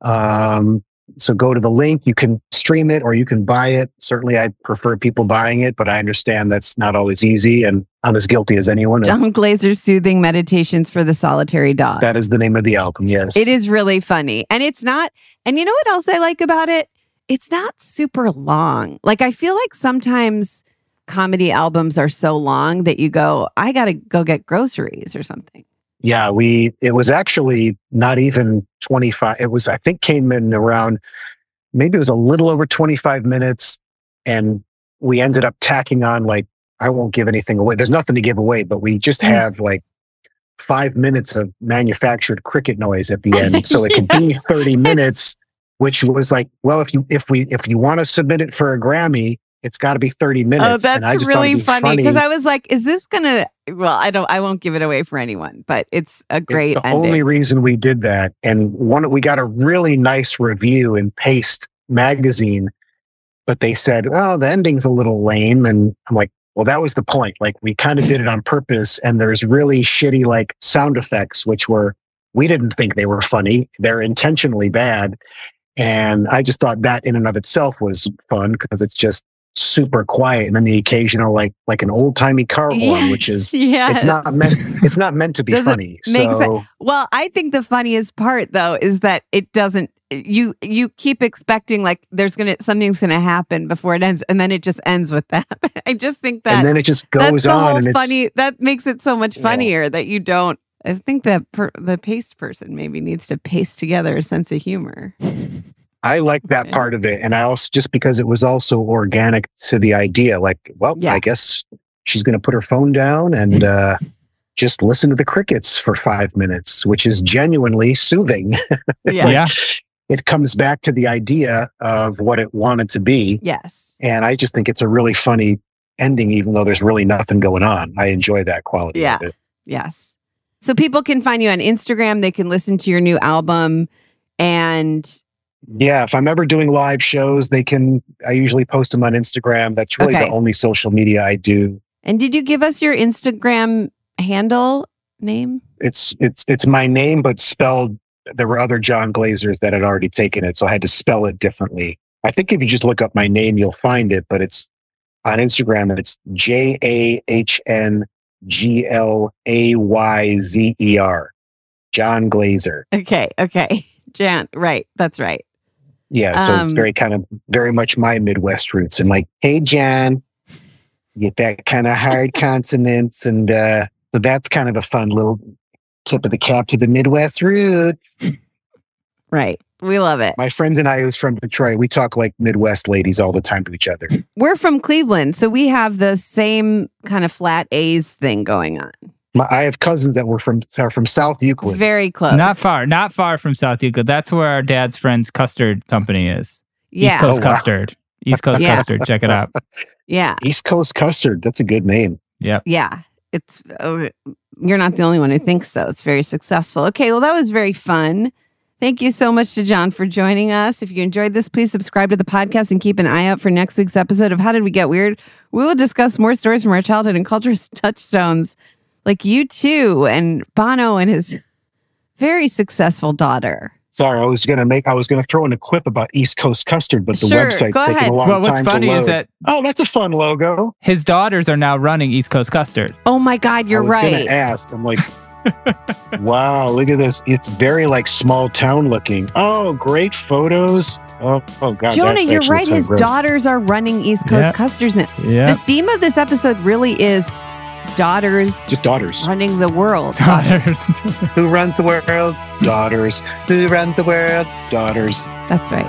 Um, so go to the link. You can stream it or you can buy it. Certainly, I prefer people buying it, but I understand that's not always easy. And I'm as guilty as anyone. Jon Glaser's soothing meditations for the solitary dog. That is the name of the album. Yes. It is really funny. And it's not, and you know what else I like about it? It's not super long. Like, I feel like sometimes comedy albums are so long that you go, I got to go get groceries or something. Yeah, we it was actually not even 25. It was I think came in around maybe it was a little over 25 minutes and we ended up tacking on like I won't give anything away. There's nothing to give away, but we just Mm. have like 5 minutes of manufactured cricket noise at the end so it could be 30 minutes which was like well if you if we if you want to submit it for a Grammy it's got to be 30 minutes oh, and I that's really be funny because I was like, is this going to, well, I don't, I won't give it away for anyone, but it's a great It's the ending. only reason we did that. And one, we got a really nice review in Paste magazine, but they said, "Oh, the ending's a little lame." And I'm like, "Well, that was the point. Like, we kind of did it on purpose." And there's really shitty like sound effects, which were we didn't think they were funny. They're intentionally bad. And I just thought that in and of itself was fun because it's just super quiet and then the occasional like like an old timey car horn which is yes. it's not meant it's not meant to be Doesn't funny make so sense. Well, I think the funniest part though is that it doesn't you you keep expecting like there's gonna something's gonna happen before it ends and then it just ends with that. I just think that and then it just that's goes the on whole and it's funny that makes it so much Yeah. funnier that you don't I think that per, the paste person maybe needs to paste together a sense of humor. i like that part of it and i also just because it was also organic to the idea like well Yeah. i guess she's going to put her phone down and uh just listen to the crickets for five minutes which is genuinely soothing It's Yeah. like- Yeah. it comes back to the idea of what it wanted to be Yes. and i just think it's a really funny ending even though there's really nothing going on i enjoy that quality Yeah. of it Yes. So people can find you on Instagram. They can listen to your new album. And Yeah, if I'm ever doing live shows, they can. I usually post them on Instagram. That's really Okay. the only social media I do. and did you give us your Instagram handle name? It's it's it's my name, but spelled. There were other Jon Glasers that had already taken it, so I had to spell it differently. I think if you just look up my name, you'll find it. But it's on Instagram, it's J A H N G L A Y Z E R, John Glazer. Okay. Okay. Jan. Right. That's right. Yeah, so Um, it's very kind of very much my Midwest roots and like, hey John, get that kind of hard consonants and uh so that's kind of a fun little tip of the cap to the Midwest roots. Right. We love it. My friend and I who's from Detroit, we talk like Midwest ladies all the time to each other. We're from Cleveland, so we have the same kind of flat A's thing going on. My, I have cousins that were from are from South Euclid. Very close. Not far, not far from South Euclid. That's where our dad's friend's custard company is. Yeah. East Coast Oh, wow. Custard. East Coast Yeah. Custard. Check it out. Yeah. East Coast custard. That's a good name. Yeah. Yeah. It's uh, you're not the only one who thinks so. It's very successful. Okay, well that was very fun. Thank you so much to Jon for joining us. If you enjoyed this, please subscribe to the podcast and keep an eye out for next week's episode of How Did We Get Weird? We will discuss more stories from our childhood and culture touchstones, like U2, and Bono and his very successful daughter. Sorry, I was gonna make I was gonna throw in a quip about East Coast custard, but the Sure, website's go taking ahead. a long Well, what's time funny to is that Oh, that's a fun logo. his daughters are now running East Coast Custard. Oh my God, you're right. I was right. Gonna ask. I'm like, wow, look at this. It's very like small town looking. Oh, great photos. Oh, oh God. Jonah, that you're right. His gross. daughters are running East Coast Yeah. Custards now. The theme of this episode really is daughters Just daughters. running the world. Daughters. Who runs the world? Daughters. Who runs the world? Daughters. That's right.